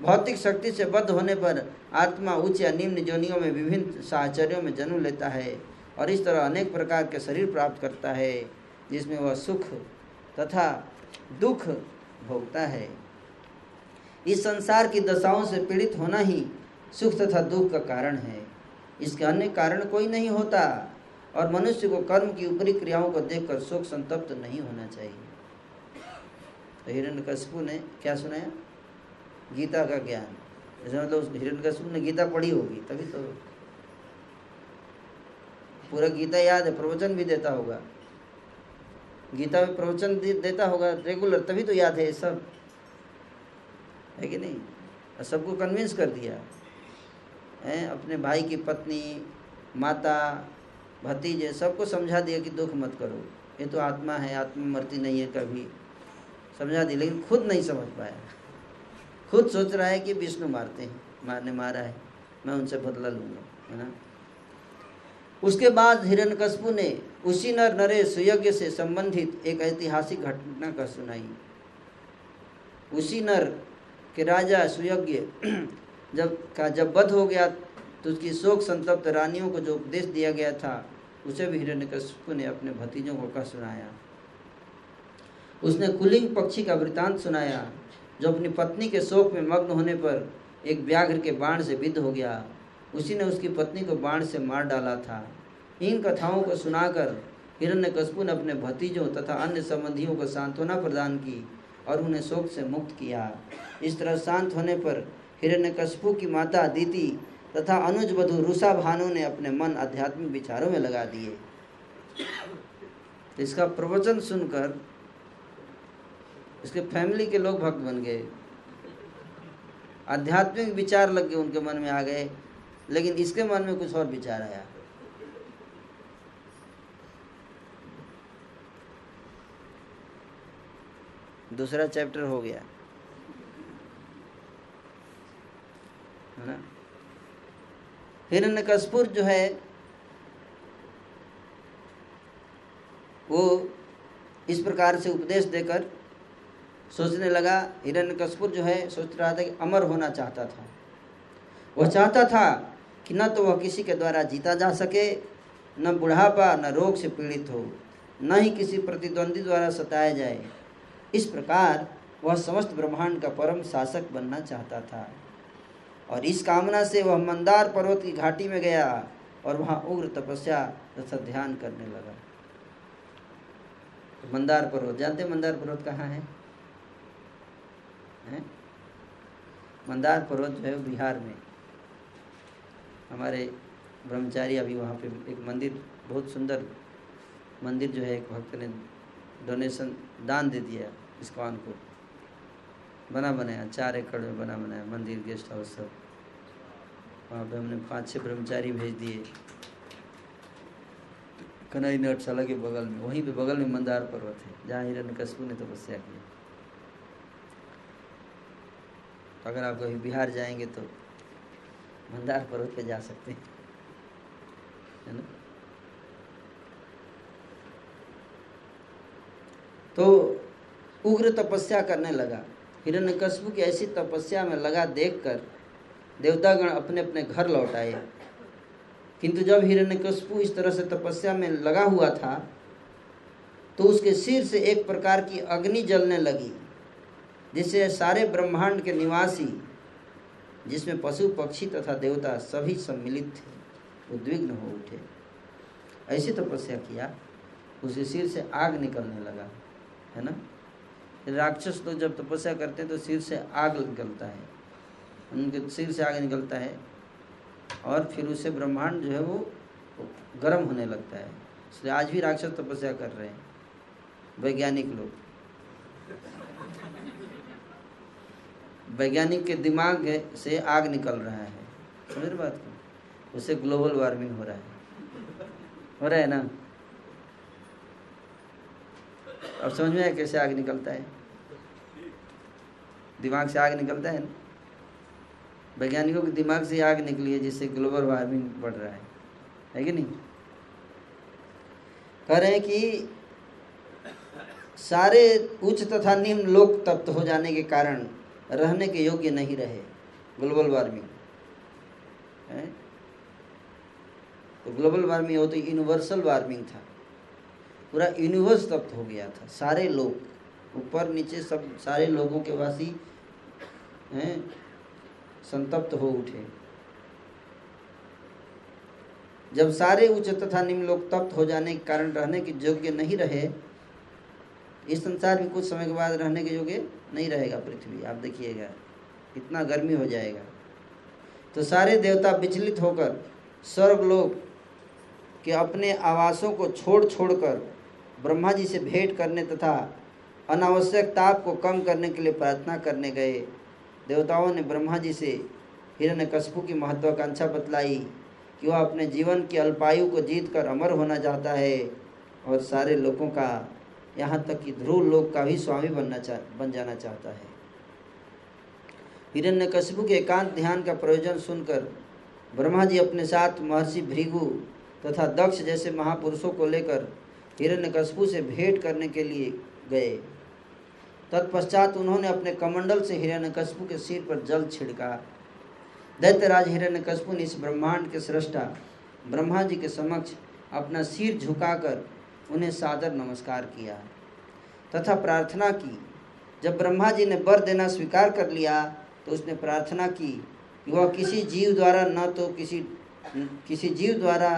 भौतिक शक्ति से बद्ध होने पर आत्मा उच्च या निम्न जोनियों में विभिन्न साहचर्यों में जन्म लेता है। और इस तरह अनेक प्रकार के शरीर प्राप्त करता है, जिसमें वह सुख तथा दुख भोगता है। इस संसार की दशाओं से पीड़ित होना ही सुख तथा दुख का कारण है। इसके अन्य कारण कोई नहीं होता, और मनुष्य को कर्म की ऊपरी क्रियाओं को देखकर शोक संतप्त नहीं होना चाहिए। तो हिरण कशपू ने क्या सुनाया गीता का ज्ञान। जैसे मतलब हिरण कशपू ने गीता पढ़ी होगी, तभी तो पूरा गीता याद है, प्रवचन भी देता होगा। गीता में प्रवचन देता होगा रेगुलर तभी तो याद है सब। है कि नहीं? सबको कन्विंस कर दिया। है? अपने भाई की पत्नी, माता, भतीजे, सबको समझा दिया कि दुख मत करो। ये तो आत्मा है आत्मा मरती नहीं है कभी। समझा दिया लेकिन खुद नहीं समझ पाया। खुद सोच रहा है कि विष्णु मारते हैं, मारने मारा है। मैं उनसे बदला लूँगा, है ना? उसके बाद हिरण्यकशपु ने उसी नर नरे सुयज्ञ से संबंधित एक ऐतिहासिक घटना का सुनाई। उसी नर के राजा सुयज्ञ जब का जब वध हो गया तो उसकी शोक संतप्त रानियों को जो उपदेश दिया गया था, उसे भी हिरण्यकशिपु ने अपने भतीजों को कह सुनाया। उसने कुलिंग पक्षी का वृतांत सुनाया, जो अपनी पत्नी के शोक में मग्न होने पर एक व्याघ्र के बाण से विद्ध हो गया। उसी ने उसकी पत्नी को बाण से मार डाला था। इन कथाओं को सुनाकर हिरण्य हिरण्यकशिपु ने अपने भतीजों तथा अन्य संबंधियों को सांत्वना प्रदान की और उन्हें शोक से मुक्त किया। इस तरह शांत होने पर हिरण्यकशिपु की माता दीति तथा अनुज रुषा भानु ने अपने मन आध्यात्मिक विचारों में लगा दिए। तो इसका प्रवचन सुनकर इसके फैमिली के लोग भक्त बन गए। आध्यात्मिक विचार लग गए उनके मन में आ गए लेकिन इसके मन में कुछ और विचार आया। दूसरा चैप्टर हो गया। है ना? हिरण्यकशपुर जो है, वो इस प्रकार से उपदेश देकर सोचने लगा हिरण्यकशपुर जो है सोच रहा था कि अमर होना चाहता था। वह चाहता था कि न तो वह किसी के द्वारा जीता जा सके न बुढ़ापा न रोग से पीड़ित हो न ही किसी प्रतिद्वंदी द्वारा सताया जाए। इस प्रकार वह समस्त ब्रह्मांड का परम शासक बनना चाहता था। और इस कामना से वह मंदार पर्वत की घाटी में गया और वहाँ उग्र तपस्या तथा ध्यान करने लगा। तो मंदार पर्वत जानते मंदार पर्वत कहाँ है, है? मंदार पर्वत जो है बिहार में। हमारे ब्रह्मचारी अभी वहाँ पे एक मंदिर, बहुत सुंदर मंदिर जो है, एक भक्त ने डोनेशन दान दे दिया इस्कॉन को। बना बनाया, चार एकड़ में बना बनाया मंदिर गेस्ट हाउस सब। वहाँ पे हमने पाँच छः ब्रह्मचारी भेज दिए। कनई नटशाला के बगल में, वहीं पे बगल में मंदार पर्वत है। जहाँ हिरण्य कशबू ने तपस्या तो की। तो अगर आप कभी बिहार जाएँगे तो मंदार पर्वत पे जा सकते हैं। है ना? तो उग्र तपस्या करने लगा। हिरण्यकश्यप की ऐसी तपस्या में लगा देखकर देवतागण अपने अपने घर लौट आए। किंतु जब हिरण्यकश्यप इस तरह से तपस्या में लगा हुआ था तो उसके सिर से एक प्रकार की अग्नि जलने लगी जिससे सारे ब्रह्मांड के निवासी जिसमें पशु, पक्षी तथा देवता सभी सम्मिलित थे, उद्विग्न हो उठे। ऐसी तपस्या तो किया उसके सिर से आग निकलने लगा, है ना? राक्षस लोग जब तपस्या करते हैं तो सिर से आग निकलता है। उनके सिर से आग निकलता है और फिर उससे ब्रह्मांड जो है वो गर्म होने लगता है। इसलिए आज भी राक्षस तपस्या कर रहे हैं, वैज्ञानिक लोग। वैज्ञानिक के दिमाग से आग निकल रहा है। समझ रहे बात को? उससे ग्लोबल वार्मिंग हो रहा है। हो रहा है ना? अब समझ में आया कैसे आग निकलता है? दिमाग से आग निकलता है ना? वैज्ञानिकों के दिमाग से आग निकली है जिससे ग्लोबल वार्मिंग बढ़ रहा है। है कि नहीं? कह रहे हैं कि सारे उच्च तथा निम्न लोक तप्त हो जाने के कारण रहने के योग्य नहीं रहे। Global warming. तो ग्लोबल वार्मिंग हो तो यूनिवर्सल वार्मिंग था। पूरा यूनिवर्स तप्त हो गया था। सारे लोग, ऊपर, नीचे, सब, सारे लोगों के वासी, हैं? संतप्त हो उठे। जब सारे उच्च तथा निम्न लोग तप्त हो जाने के कारण रहने के योग्य नहीं रहे, इस संसार में कुछ समय के बाद रहने के योग्य नहीं रहेगा पृथ्वी, आप देखिएगा, इतना गर्मी हो जाएगा। तो सारे देवता विचलित होकर, स्वर्ग लोग के अपने आवासों को छोड़ छोड़कर, ब्रह्मा जी से भेंट करने तथा अनावश्यक ताप को कम करने के लिए प्रार्थना करने गए। देवताओं ने ब्रह्मा जी से हिरण्य कशपू की महत्वाकांक्षा बतलाई कि वह अपने जीवन की अल्पायु को जीत कर अमर होना चाहता है और सारे लोगों का यहाँ तक कि ध्रुव लोक का भी स्वामी बनना चाह बन जाना चाहता है। हिरण्य कशबू के एकांत ध्यान का प्रयोजन सुनकर ब्रह्मा जी अपने साथ महर्षि भृगु तथा दक्ष जैसे महापुरुषों को लेकर हिरण्यकशपु से भेंट करने के लिए गए। तत्पश्चात उन्होंने अपने कमंडल से हिरण्यकशपु के सिर पर जल छिड़का। दैत्यराज हिरण्यकशपु ने इस ब्रह्मांड के सृष्टा ब्रह्मा जी के समक्ष अपना सिर झुकाकर उन्हें सादर नमस्कार किया, तथा प्रार्थना की। जब ब्रह्मा जी ने वर देना स्वीकार कर लिया तो उसने प्रार्थना की कि वह किसी जीव द्वारा न तो किसी किसी जीव द्वारा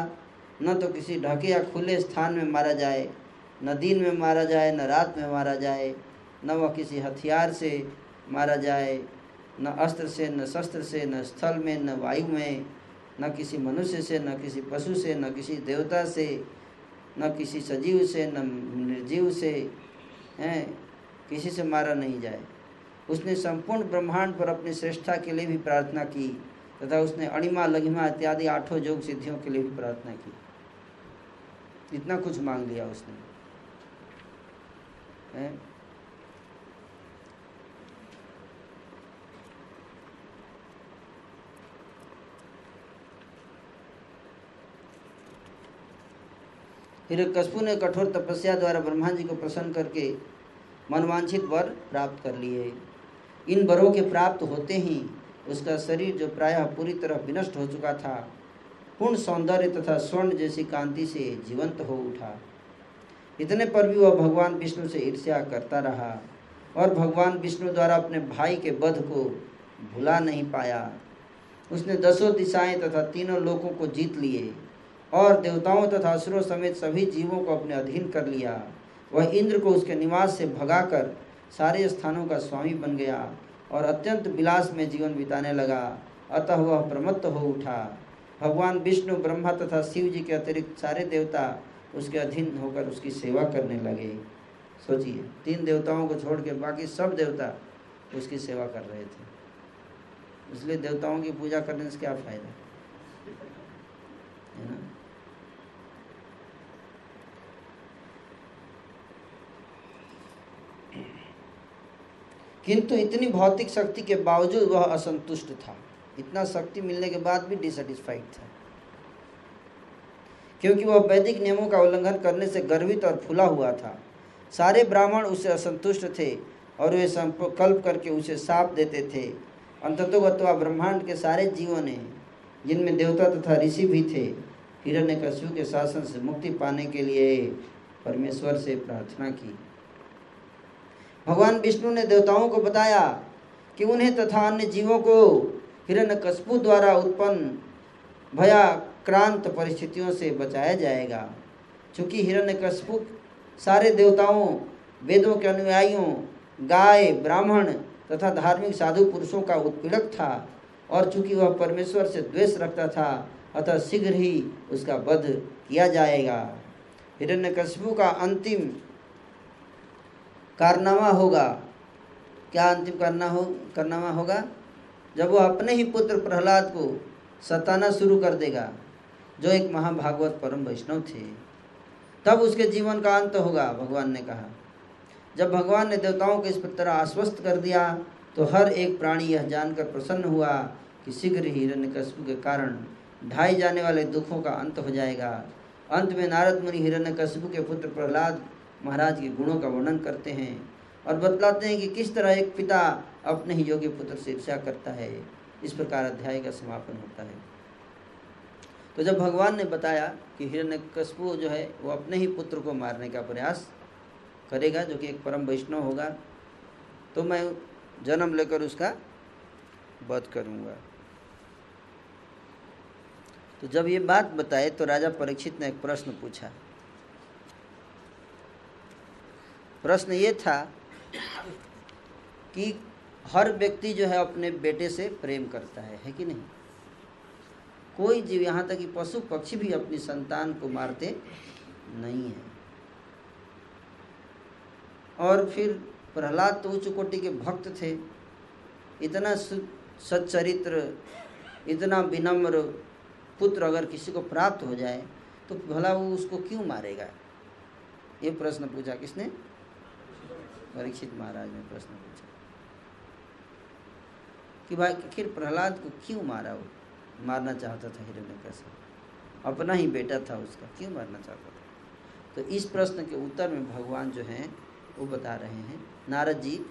न तो किसी ढके या खुले स्थान में मारा जाए, न दिन में मारा जाए, न रात में मारा जाए, न वह किसी हथियार से मारा जाए, न अस्त्र से, न शस्त्र से, न स्थल में, न वायु में, न किसी मनुष्य से, न किसी पशु से, न किसी देवता से न किसी सजीव से, न निर्जीव से, हैं, किसी से मारा नहीं जाए। उसने संपूर्ण ब्रह्मांड पर अपनी श्रेष्ठता के लिए भी प्रार्थना की, तथा उसने अणिमा, लघिमा इत्यादि आठों योग सिद्धियों के लिए भी प्रार्थना की। इतना कुछ मांग लिया उसने? फिर कशपू ने कठोर तपस्या द्वारा ब्रह्मा जी को प्रसन्न करके मनवांछित वर प्राप्त कर लिए। इन वरों के प्राप्त होते ही उसका शरीर जो प्रायः पूरी तरह विनष्ट हो चुका था, पूर्ण सौंदर्य तथा स्वर्ण जैसी कांति से जीवंत हो उठा। इतने पर भी वह भगवान विष्णु से ईर्ष्या करता रहा और भगवान विष्णु द्वारा अपने भाई के वध को भुला नहीं पाया। उसने दसों दिशाएँ तथा तीनों लोगों को जीत लिए। और देवताओं तथा असुरों समेत सभी जीवों को अपने अधीन कर लिया। वह इंद्र को उसके निवास से भगाकर सारे स्थानों का स्वामी बन गया और अत्यंत विलास में जीवन बिताने लगा। अतः वह प्रमत्त हो उठा। भगवान विष्णु, ब्रह्मा तथा शिव जी के अतिरिक्त सारे देवता उसके अधीन होकर उसकी सेवा करने लगे। सोचिए, तीन देवताओं को छोड़ के बाकी सब देवता उसकी सेवा कर रहे थे। इसलिए देवताओं की पूजा करने से क्या फ़ायदा? है ना? किंतु इतनी भौतिक शक्ति के बावजूद वह असंतुष्ट था। इतना शक्ति मिलने के बाद भी डिसटिस्फाइड था। क्योंकि वह वैदिक नियमों का उल्लंघन करने से गर्वित और फुला हुआ था। सारे ब्राह्मण उसे असंतुष्ट थे और वे संकल्प करके उसे साप देते थे। अंततोगत्वा ब्रह्मांड के सारे जीवों ने, जिनमें देवता तथा ऋषि भी थे हिरण्य कश्यु के शासन से मुक्ति पाने के लिए परमेश्वर से प्रार्थना की। भगवान विष्णु ने देवताओं को बताया कि उन्हें तथा अन्य जीवों को हिरण्य कशपु द्वारा उत्पन्न भयाक्रांत परिस्थितियों से बचाया जाएगा। चूँकि हिरण्य कशपु सारे देवताओं, वेदों के अनुयायियों, गाय, ब्राह्मण तथा धार्मिक साधु पुरुषों का उत्पीड़क था और चूँकि वह परमेश्वर से द्वेष रखता था, अतः शीघ्र ही उसका वध किया जाएगा। हिरण्यकशिपु का अंतिम कारनामा होगा। क्या अंतिम करना हो, कारनामा होगा? जब वह अपने ही पुत्र प्रहलाद को सताना शुरू कर देगा, जो एक महाभागवत परम वैष्णव थे, तब उसके जीवन का अंत होगा, भगवान ने कहा। जब भगवान ने देवताओं को इस तरह आश्वस्त कर दिया तो हर एक प्राणी यह जानकर प्रसन्न हुआ कि शीघ्र ही हिरण्यकशिपु के कारण ढाई जाने वाले दुखों का अंत हो जाएगा। अंत में नारद मुनि हिरण्यकशिपु के पुत्र प्रहलाद महाराज के गुणों का वर्णन करते हैं और बतलाते हैं कि किस तरह एक पिता अपने ही योग्य पुत्र से ईर्षा करता है। इस प्रकार अध्याय का समापन होता है। तो जब भगवान ने बताया कि हिरण्यकशिपु जो है, वो अपने ही पुत्र को मारने का प्रयास करेगा, जो कि एक परम वैष्णव होगा तो मैं जन्म लेकर उसका वध करूँगा। तो जब ये बात बताए तो राजा परीक्षित ने एक प्रश्न पूछा। प्रश्न ये था कि हर व्यक्ति जो है अपने बेटे से प्रेम करता है है कि नहीं? कोई जीव यहाँ तक कि पशु पक्षी भी अपनी संतान को मारते नहीं है। और फिर प्रहलाद तो उच्च कोटि के भक्त थे। इतना सच्चरित्र, इतना विनम्र पुत्र अगर किसी को प्राप्त हो जाए तो भला वो उसको क्यों मारेगा? ये प्रश्न पूछा किसने? परीक्षित महाराज ने प्रश्न पूछा कि भाई, आखिर प्रहलाद को क्यों मारा वो? मारना चाहता था हिरण्य कैसे अपना ही बेटा था उसका, क्यों मारना चाहता था? तो इस प्रश्न के उत्तर में भगवान जो हैं, वो बता रहे हैं, नारद जी,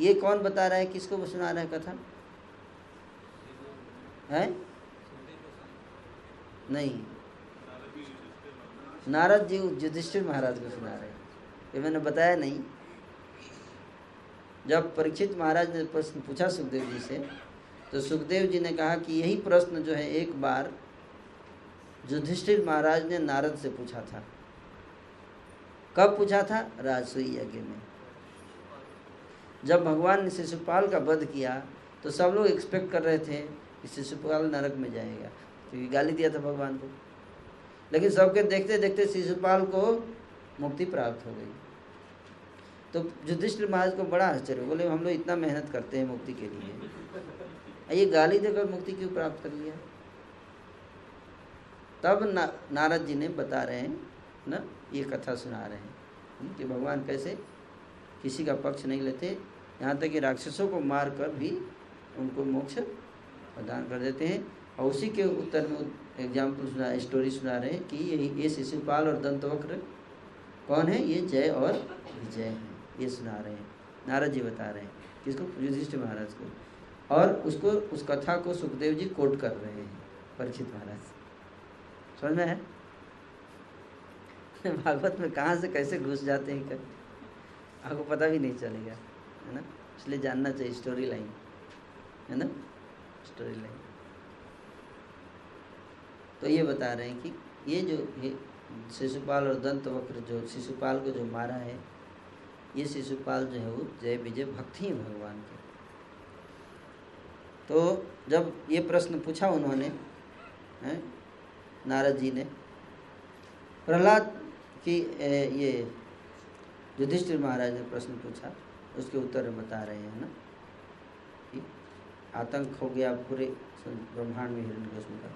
ये कौन बता रहा है, किसको वो सुना रहा है कथा? है? नहीं। नारद जी युधिष्ठिर महाराज को सुना रहे हैं। ये मैंने बताया नहीं। जब परीक्षित महाराज ने प्रश्न पूछा सुखदेव जी से तो सुखदेव जी ने कहा कि यही प्रश्न जो है एक बार युधिष्ठिर महाराज ने नारद से पूछा था। कब पूछा था? राजसुई यज्ञ में। जब भगवान ने शिशुपाल का वध किया तो सब लोग एक्सपेक्ट कर रहे थे कि शिशुपाल नरक में जाएगा, क्योंकि गाली दिया था भगवान को। लेकिन सबके देखते देखते शिशुपाल को मुक्ति प्राप्त हो गई। तो युधिष्ठिर महाराज को बड़ा आश्चर्य बोले हम लोग इतना मेहनत करते हैं मुक्ति के लिए। ये गाली देकर मुक्ति क्यों प्राप्त कर लिया? तब ना, नारद जी ने बता रहे हैं ना ये कथा सुना रहे हैं कि भगवान कैसे किसी का पक्ष नहीं लेते यहाँ तक कि राक्षसों को मार कर भी उनको मोक्ष प्रदान कर देते हैं। और उसी के उत्तर में एग्ज़ाम्पल सुना स्टोरी सुना रहे हैं कि यही ये शिशुपाल और दंतवक्र कौन है? ये जय और विजय हैं। ये सुना रहे हैं नारद जी बता रहे हैं किसको युधिष्ठिर महाराज को। और उसको, उस कथा को सुखदेव जी कोट कर रहे हैं, परिचित महाराज। समझ में है भागवत में कहाँ से कैसे घुस जाते हैं कर आपको पता भी नहीं चलेगा, है ना? इसलिए जानना चाहिए स्टोरी लाइन है ना? स्टोरी लाइन तो ये बता रहे हैं कि ये जो ये शिशुपाल और दंत वक्र जो, शिशुपाल को जो मारा है ये शिशुपाल जो है वो जय विजय भक्ति है भगवान के। तो जब ये प्रश्न पूछा उन्होंने नारद जी ने, प्रहलाद की ये युधिष्ठिर महाराज ने प्रश्न पूछा, उसके उत्तर बता रहे हैं ना, कि आतंक हो गया पूरे ब्रह्मांड में हिरण्य का।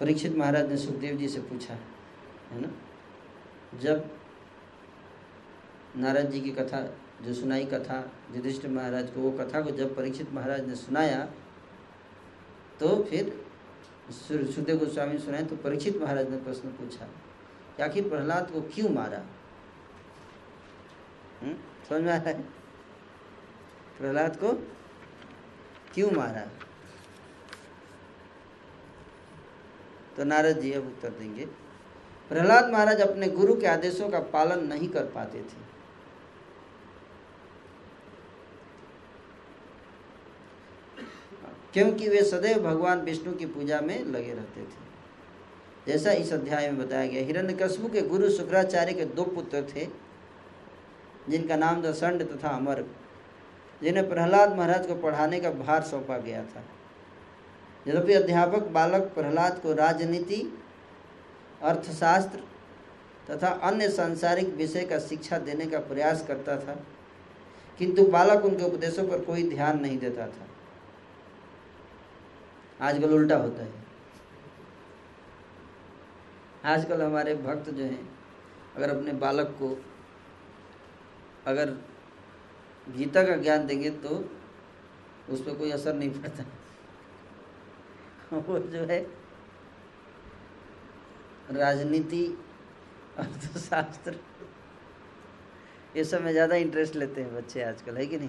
परीक्षित महाराज ने सुखदेव जी से पूछा, है ना, जब नारद जी की कथा, जो सुनाई कथा, युधिष्ठिर महाराज को वो कथा को जब परीक्षित महाराज ने सुनाया तो फिर सुखदेव गोस्वामी सुनाए तो परीक्षित महाराज ने प्रश्न पूछा, कि आखिर प्रहलाद को क्यों मारा? हम्म? समझ में आ रहा है? प्रहलाद को क्यों मारा? तो नारद जी अब उत्तर देंगे, प्रहलाद महाराज अपने गुरु के आदेशों का पालन नहीं कर पाते थे। क्योंकि वे सदैव भगवान विष्णु की पूजा में लगे रहते थे। जैसा इस अध्याय में बताया गया, हिरण्यकश्यप के गुरु शुक्राचार्य के दो पुत्र थे, जिनका नाम था संड तथा अमर, जिन्हें प्रहलाद महाराज को पढ़ाने का भार सौंपा गया था। यद्यपि अध्यापक बालक प्रहलाद को राजनीति, अर्थशास्त्र तथा अन्य सांसारिक विषय का शिक्षा देने का प्रयास करता था, किंतु बालक उनके उपदेशों पर कोई ध्यान नहीं देता था। आजकल उल्टा होता है। आजकल हमारे भक्त जो हैं, अगर अपने बालक को अगर गीता का ज्ञान देंगे तो उस पर कोई असर नहीं पड़ता। वो जो है, राजनीति, अर्थशास्त्र, ये सब में ज़्यादा इंटरेस्ट लेते हैं बच्चे आजकल, है कि नहीं?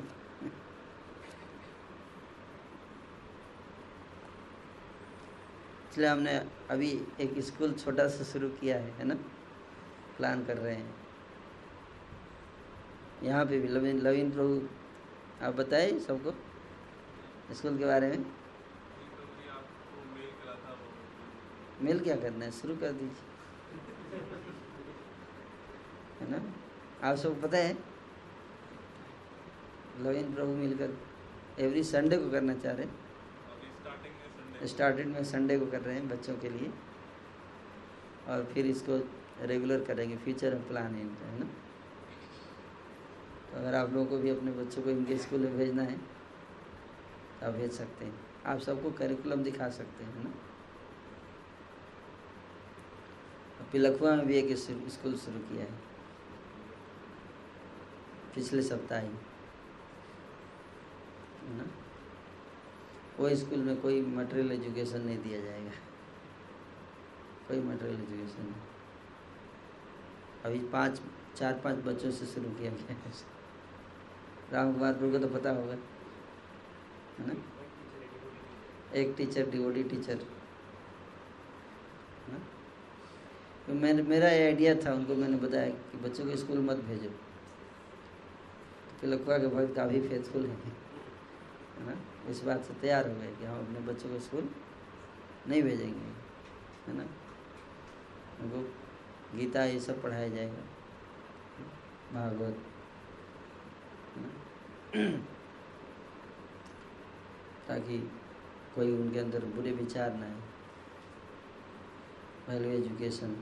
इसलिए हमने अभी एक स्कूल छोटा सा शुरू किया है है ना? प्लान कर रहे हैं। यहाँ पे भी लवीन लवीन प्रभु, आप बताए सबको स्कूल के बारे में। मेल क्या करना है? शुरू कर दीजिए। है ना? आप सबको पता है, लवीन प्रभु मिलकर एवरी संडे को करना चाह रहे हैं। स्टार्टेड में संडे को कर रहे हैं बच्चों के लिए। और फिर इसको रेगुलर करेंगे फ्यूचर प्लान है इनका, है ना? तो अगर आप लोगों को भी अपने बच्चों को इनके स्कूल में भेजना है तो आप भेज सकते हैं। आप सबको करिकुलम दिखा सकते हैं ना? पिलखुआ में भी एक स्कूल शुरू किया है। पिछले सप्ताह है ना? वो स्कूल में कोई मटेरियल एजुकेशन नहीं दिया जाएगा। कोई मटेरियल एजुकेशन नहीं। अभी पाँच, चार, पाँच बच्चों से शुरू किया गया राम कुमार को तो पता होगा। है ना? एक टीचर डिवोडी टीचर तो मैंने, मेरा ये आइडिया था, उनको मैंने बताया कि बच्चों को स्कूल मत भेजो। तो के भक्त काफ़ी फेथफुल है। है ना? इस बात से तैयार हो गए कि हम अपने बच्चों को स्कूल नहीं भेजेंगे, है ना? उनको गीता ये सब पढ़ाया जाएगा, भागवत ताकि कोई उनके अंदर बुरे विचार ना आए। वैल्यू एजुकेशन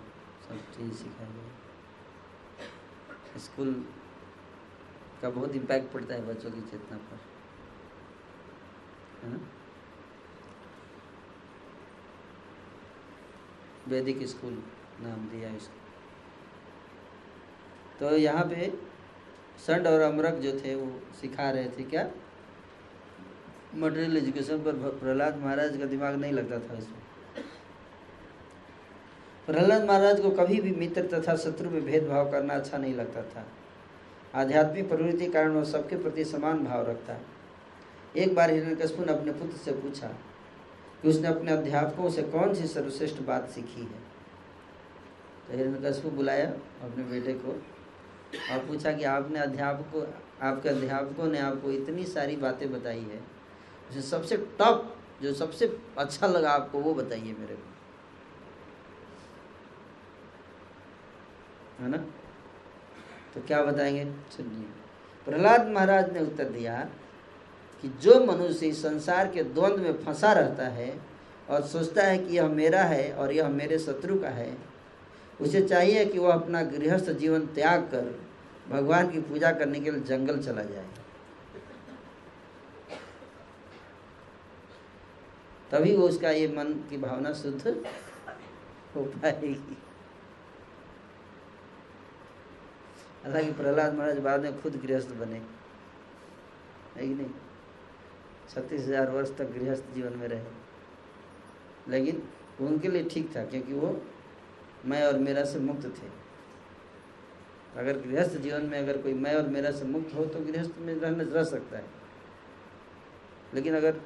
सब चीज़ सिखाई जाए स्कूल का बहुत इम्पैक्ट पड़ता है बच्चों की चेतना पर। वैदिक स्कूल नाम दिया इसको। तो यहाँ पे संड और अमरक जो थे वो सिखा रहे थे क्या? मटेरियल एजुकेशन पर प्रहलाद महाराज का दिमाग नहीं लगता था इसमें। प्रहलाद महाराज को कभी भी मित्र तथा शत्रु में भेदभाव करना अच्छा नहीं लगता था। आध्यात्मिक प्रवृत्ति कारण वह सबके प्रति समान भाव रखता। है एक बार हिरण्यकश्यप ने अपने पुत्र से पूछा कि उसने अपने अध्यापकों से कौन सी सर्वश्रेष्ठ बात सीखी है? तो हिरण्यकश्यप बुलाया अपने बेटे को और पूछा कि आपने अध्यापकों, आपके अध्यापकों ने आपको इतनी सारी बातें बताई है? उसे सबसे टॉप जो सबसे अच्छा लगा आपको वो बताइए मेरे को। है ना? तो क्या बताएँगे? सुनिए प्रहलाद महाराज ने उत्तर दिया कि जो मनुष्य इस संसार के द्वंद्व में फंसा रहता है और सोचता है कि यह मेरा है और यह मेरे शत्रु का है, उसे चाहिए कि वह अपना गृहस्थ जीवन त्याग कर भगवान की पूजा करने के लिए जंगल चला जाए। तभी वो उसका ये मन की भावना शुद्ध हो पाएगी। हालाँकि प्रहलाद महाराज बाद में खुद गृहस्थ बने, है कि नहीं? छत्तीस हज़ार वर्ष तक गृहस्थ जीवन में रहे। लेकिन उनके लिए ठीक था, क्योंकि वो मैं और मेरा से मुक्त थे। अगर गृहस्थ जीवन में अगर कोई मैं और मेरा से मुक्त हो तो गृहस्थ में रहने रह सकता है। लेकिन अगर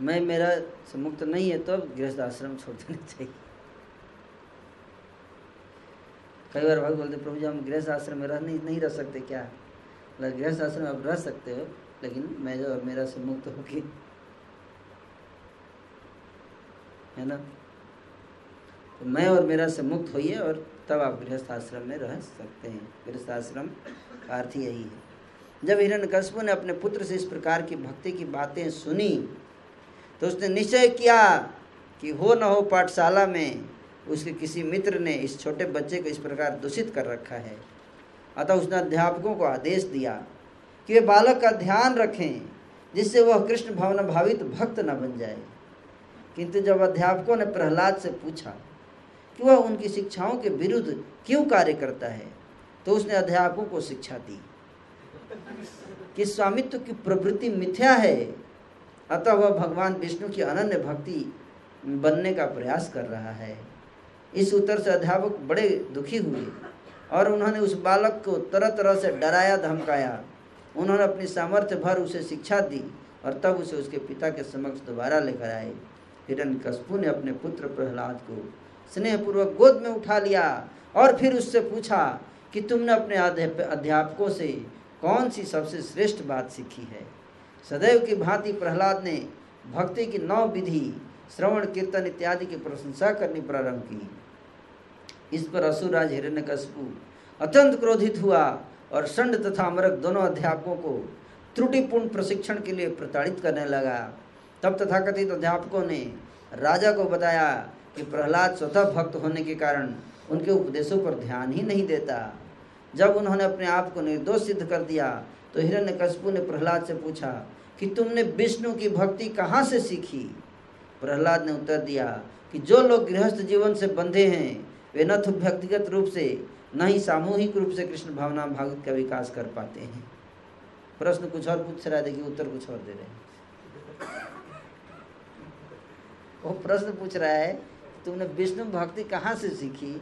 मैं मेरा से मुक्त नहीं है तो गृहस्थ आश्रम छोड़ देना चाहिए। कई बार भक्त बोलते प्रभु जी, हम गृहस्थ आश्रम में रह नहीं नहीं रह सकते क्या? मतलब गृहस्थ आश्रम में आप रह सकते हो लेकिन मैं जो, मेरा से मुक्त होगी है ना? तो मैं और मेरा से मुक्त होइए और तब आप गृहस्थ आश्रम में रह सकते हैं। गृहस्थ आश्रम का अर्थ यही है। जब हिरण हिरण्यकश्यप ने अपने पुत्र से इस प्रकार की भक्ति की बातें सुनी तो उसने निश्चय किया कि हो न हो पाठशाला में उसके किसी मित्र ने इस छोटे बच्चे को इस प्रकार दूषित कर रखा है। अतः उसने अध्यापकों को आदेश दिया कि वे बालक का ध्यान रखें, जिससे वह कृष्ण भवन भावित भक्त न बन जाए। किंतु जब अध्यापकों ने प्रहलाद से पूछा कि वह उनकी शिक्षाओं के विरुद्ध क्यों कार्य करता है तो उसने अध्यापकों को शिक्षा दी कि स्वामित्व की प्रवृत्ति मिथ्या है, अतः वह भगवान विष्णु की अनन्य भक्ति बनने का प्रयास कर रहा है। इस उत्तर से अध्यापक बड़े दुखी हुए और उन्होंने उस बालक को तरह तरह से डराया, धमकाया। उन्होंने अपनी सामर्थ्य भर उसे शिक्षा दी और तब उसे उसके पिता के समक्ष दोबारा लेकर आए। हिरण कस्पू ने अपने पुत्र प्रहलाद को स्नेहपूर्वक गोद में उठा लिया और फिर उससे पूछा कि तुमने अपने अध्यापकों से कौन सी सबसे श्रेष्ठ बात सीखी है? सदैव की भांति प्रहलाद ने भक्ति की नौ विधि, श्रवण, कीर्तन इत्यादि की प्रशंसा करनी प्रारंभ की। इस पर असुराज हिरण्यकशपु अत्यंत क्रोधित हुआ और संड तथा अमरक दोनों अध्यापकों को त्रुटिपूर्ण प्रशिक्षण के लिए प्रताड़ित करने लगा। तब तथाकथित अध्यापकों ने राजा को बताया कि प्रहलाद स्वतः भक्त होने के कारण उनके उपदेशों पर ध्यान ही नहीं देता। जब उन्होंने अपने आप को निर्दोष सिद्ध कर दिया तो हिरण्यकशपु ने प्रहलाद से पूछा कि तुमने विष्णु की भक्ति कहाँ से सीखी? प्रहलाद ने उत्तर दिया कि जो लोग गृहस्थ जीवन से बंधे हैं, वे न तो व्यक्तिगत रूप से न ही सामूहिक रूप से कृष्ण भावना भागवत का विकास कर पाते हैं। प्रश्न कुछ और पूछ रहा है, देखिए उत्तर कुछ और दे रहे हैं। वो प्रश्न पूछ रहा है, तुमने विष्णु भक्ति कहाँ से सीखी?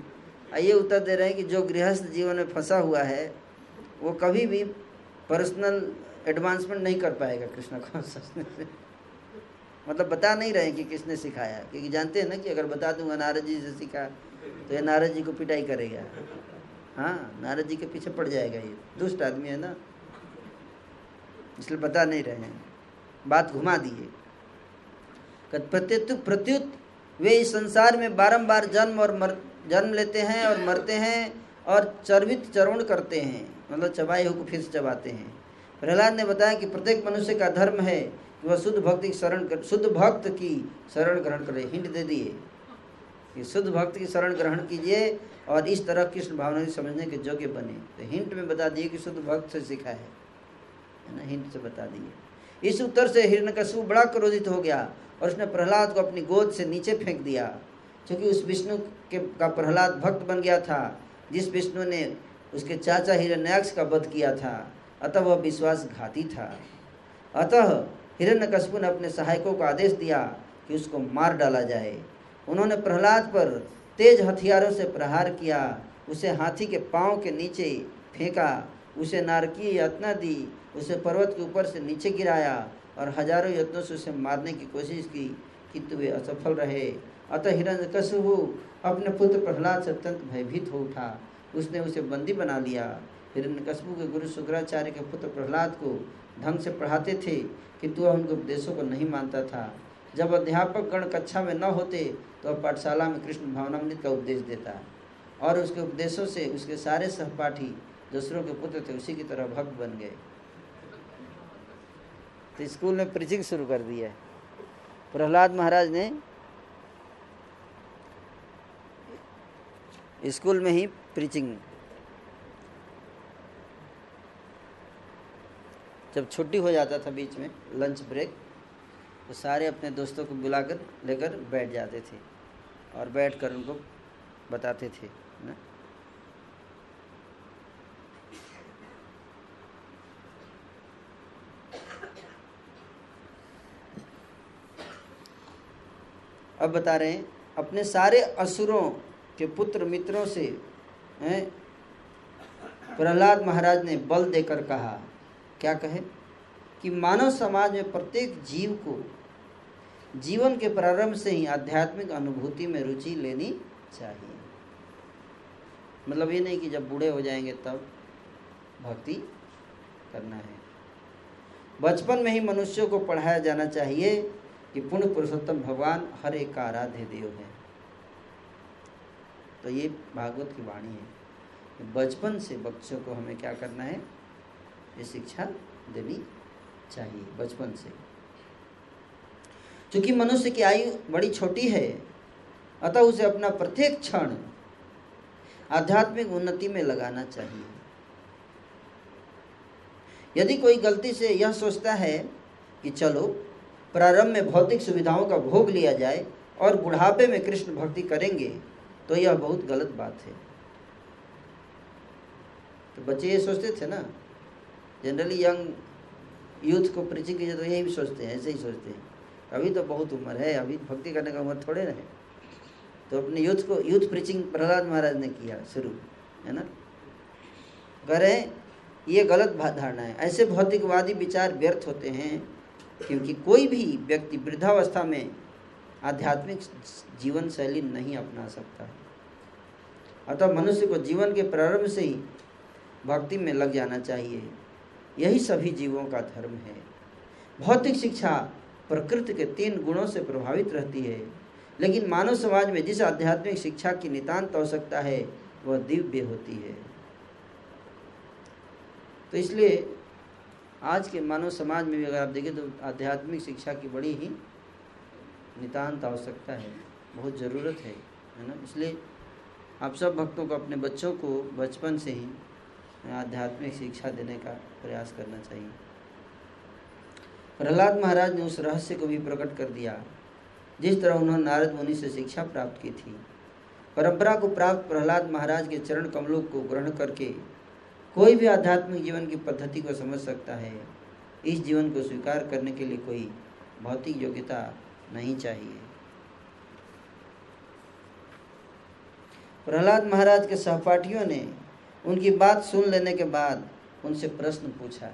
ये उत्तर दे रहे हैं कि जो गृहस्थ जीवन में फंसा हुआ है, वो कभी भी पर्सनल एडवांसमेंट नहीं कर पाएगा कृष्ण कॉन्सियसनेस मतलब बता नहीं रहे कि किसने सिखाया, क्योंकि जानते हैं ना कि अगर बता दूँगा नारद जी से सीखा तो ये नारद जी को पिटाई करेगा। हाँ नारद जी के पीछे पड़ जाएगा ये। दुष्ट आदमी है ना। इसलिए बता नहीं रहे हैं। बात घुमा दिए प्रत्युत प्रत्युत, वे इस संसार में बारंबार जन्म और मर, जन्म लेते हैं और मरते हैं और चर्वित चरण करते हैं। मतलब चबाई होकर फिर से चबाते हैं। प्रहलाद ने बताया कि प्रत्येक मनुष्य का धर्म है कि वह शुद्ध भक्ति की शरण कर, शुद्ध भक्त की शरण ग्रहण करे। हिंट दे दिए। कि शुद्ध भक्त की शरण ग्रहण कीजिए और इस तरह कृष्ण भावना की समझने के योग्य बने। तो हिंट में बता दिए कि शुद्ध भक्त से सीखा है। ना? हिंट से बता दिए। इस उत्तर से हिरण्यकशु बड़ा क्रोधित हो गया और उसने प्रहलाद को अपनी गोद से नीचे फेंक दिया। क्योंकि उस विष्णु के, का प्रहलाद भक्त बन गया था, जिस विष्णु ने उसके चाचा हिरण्याक्ष का वध किया था, अतः वह विश्वासघाती था। अतः हिरण्यकशपु ने अपने सहायकों को आदेश दिया कि उसको मार डाला जाए। उन्होंने प्रहलाद पर तेज हथियारों से प्रहार किया, उसे हाथी के पाँव के नीचे फेंका, उसे नारकीय यातना दी, उसे पर्वत के ऊपर से नीचे गिराया और हज़ारों यत्नों से उसे मारने की कोशिश की किंतु वे असफल रहे। अतः हिरण्यकशपु अपने पुत्र प्रहलाद से अत्यंत भयभीत हो उठा। उसने उसे बंदी बना लिया। हिरण्यकशपु के गुरु शुक्राचार्य के पुत्र प्रहलाद को ढंग से पढ़ाते थे, किंतु वह उनके उपदेशों को नहीं मानता था। जब अध्यापक गण कक्षा में न होते तो पाठशाला में कृष्ण भावनामृत का उपदेश देता और उसके उपदेशों से उसके सारे सहपाठी दूसरों के पुत्र थे, उसी की तरह भक्त बन गए। तो स्कूल में प्रीचिंग शुरू कर दी है। प्रहलाद महाराज ने स्कूल में ही प्रीचिंग। जब छुट्टी हो जाता था बीच में, लंच ब्रेक तो सारे अपने दोस्तों को बुलाकर लेकर बैठ जाते थे और बैठ कर उनको बताते थे, ना? अब बता रहे हैं, अपने सारे असुरों के पुत्र मित्रों से प्रहलाद महाराज ने बल देकर कहा, क्या कहे? कि मानव समाज में प्रत्येक जीव को जीवन के प्रारंभ से ही आध्यात्मिक अनुभूति में रुचि लेनी चाहिए। मतलब ये नहीं कि जब बूढ़े हो जाएँगे तब भक्ति करना है। बचपन में ही मनुष्यों को पढ़ाया जाना चाहिए कि पूर्ण पुरुषोत्तम भगवान हर एक का आराध्य देव है। तो ये भागवत की वाणी है। बचपन से बच्चों को हमें क्या करना है? ये शिक्षा देनी चाहिए, बचपन से। क्योंकि मनुष्य की आयु बड़ी छोटी है, अतः उसे अपना प्रत्येक क्षण आध्यात्मिक उन्नति में लगाना चाहिए। यदि कोई गलती से यह सोचता है कि चलो, प्रारंभ में भौतिक सुविधाओं का भोग लिया जाए और बुढ़ापे में कृष्ण भक्ति करेंगे तो यह बहुत गलत बात है। तो बच्चे ये सोचते थे ना जनरली यंग यूथ को प्रीचिंग कीजिए तो यही भी सोचते हैं, ऐसे ही सोचते हैं। अभी तो बहुत उम्र है, अभी भक्ति करने का उम्र थोड़े ना है तो अपने यूथ को, यूथ प्रीचिंग प्रहलाद महाराज ने किया शुरू, है ना? करें ये गलत धारणा है। ऐसे भौतिकवादी विचार व्यर्थ होते हैं, क्योंकि कोई भी व्यक्ति वृद्धावस्था में आध्यात्मिक जीवन शैली नहीं अपना सकता। अतः मनुष्य को जीवन के प्रारंभ से ही भक्ति में लग जाना चाहिए। यही सभी जीवों का धर्म है। भौतिक शिक्षा प्रकृति के तीन गुणों से प्रभावित रहती है। लेकिन मानव समाज में जिस आध्यात्मिक शिक्षा की नितान्त आवश्यकता है, वह दिव्य होती है। तो इसलिए आज के मानव समाज में भी अगर आप देखें तो आध्यात्मिक शिक्षा की बड़ी ही नितान्त आवश्यकता है। बहुत ज़रूरत है है ना? इसलिए आप सब भक्तों को, अपने बच्चों को बचपन से ही आध्यात्मिक शिक्षा देने का प्रयास करना चाहिए। प्रहलाद महाराज ने उस रहस्य को भी प्रकट कर दिया, जिस तरह उन्होंने नारद मुनि से शिक्षा प्राप्त की थी। परंपरा को प्राप्त प्रहलाद महाराज के चरण कमलों को ग्रहण करके कोई भी आध्यात्मिक जीवन की पद्धति को समझ सकता है। इस जीवन को स्वीकार करने के लिए कोई भौतिक योग्यता नहीं चाहिए। प्रहलाद महाराज के सहपाठियों ने उनकी बात सुन लेने के बाद उनसे प्रश्न पूछा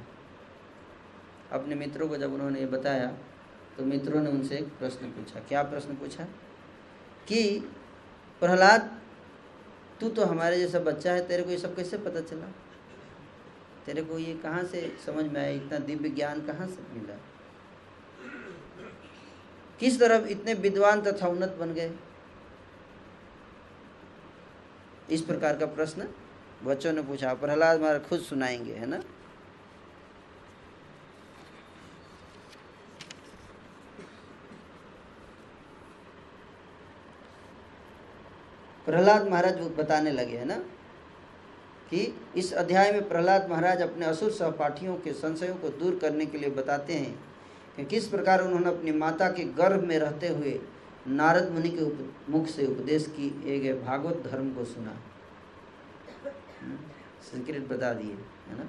अपने मित्रों को जब उन्होंने ये बताया तो मित्रों ने उनसे एक प्रश्न पूछा। क्या प्रश्न पूछा? कि, प्रहलाद, तू तो हमारे जैसा बच्चा है, तेरे को ये सब कैसे पता चला? तेरे को ये कहाँ से समझ में आया? इतना दिव्य ज्ञान कहाँ से मिला? किस तरह इतने विद्वान तथा उन्नत बन गए? इस प्रकार का प्रश्न बच्चों ने पूछा। प्रहलाद महाराज खुद सुनाएँगे, है ना? प्रहलाद महाराज बताने लगे, है ना? कि इस अध्याय में प्रहलाद महाराज अपने असुर सहपाठियों के संशयों को दूर करने के लिए बताते हैं कि किस प्रकार उन्होंने अपनी माता के गर्भ में रहते हुए नारद मुनि के मुख से उपदेश किए गए भागवत धर्म को सुना। संस्कृत बता दिए, है ना?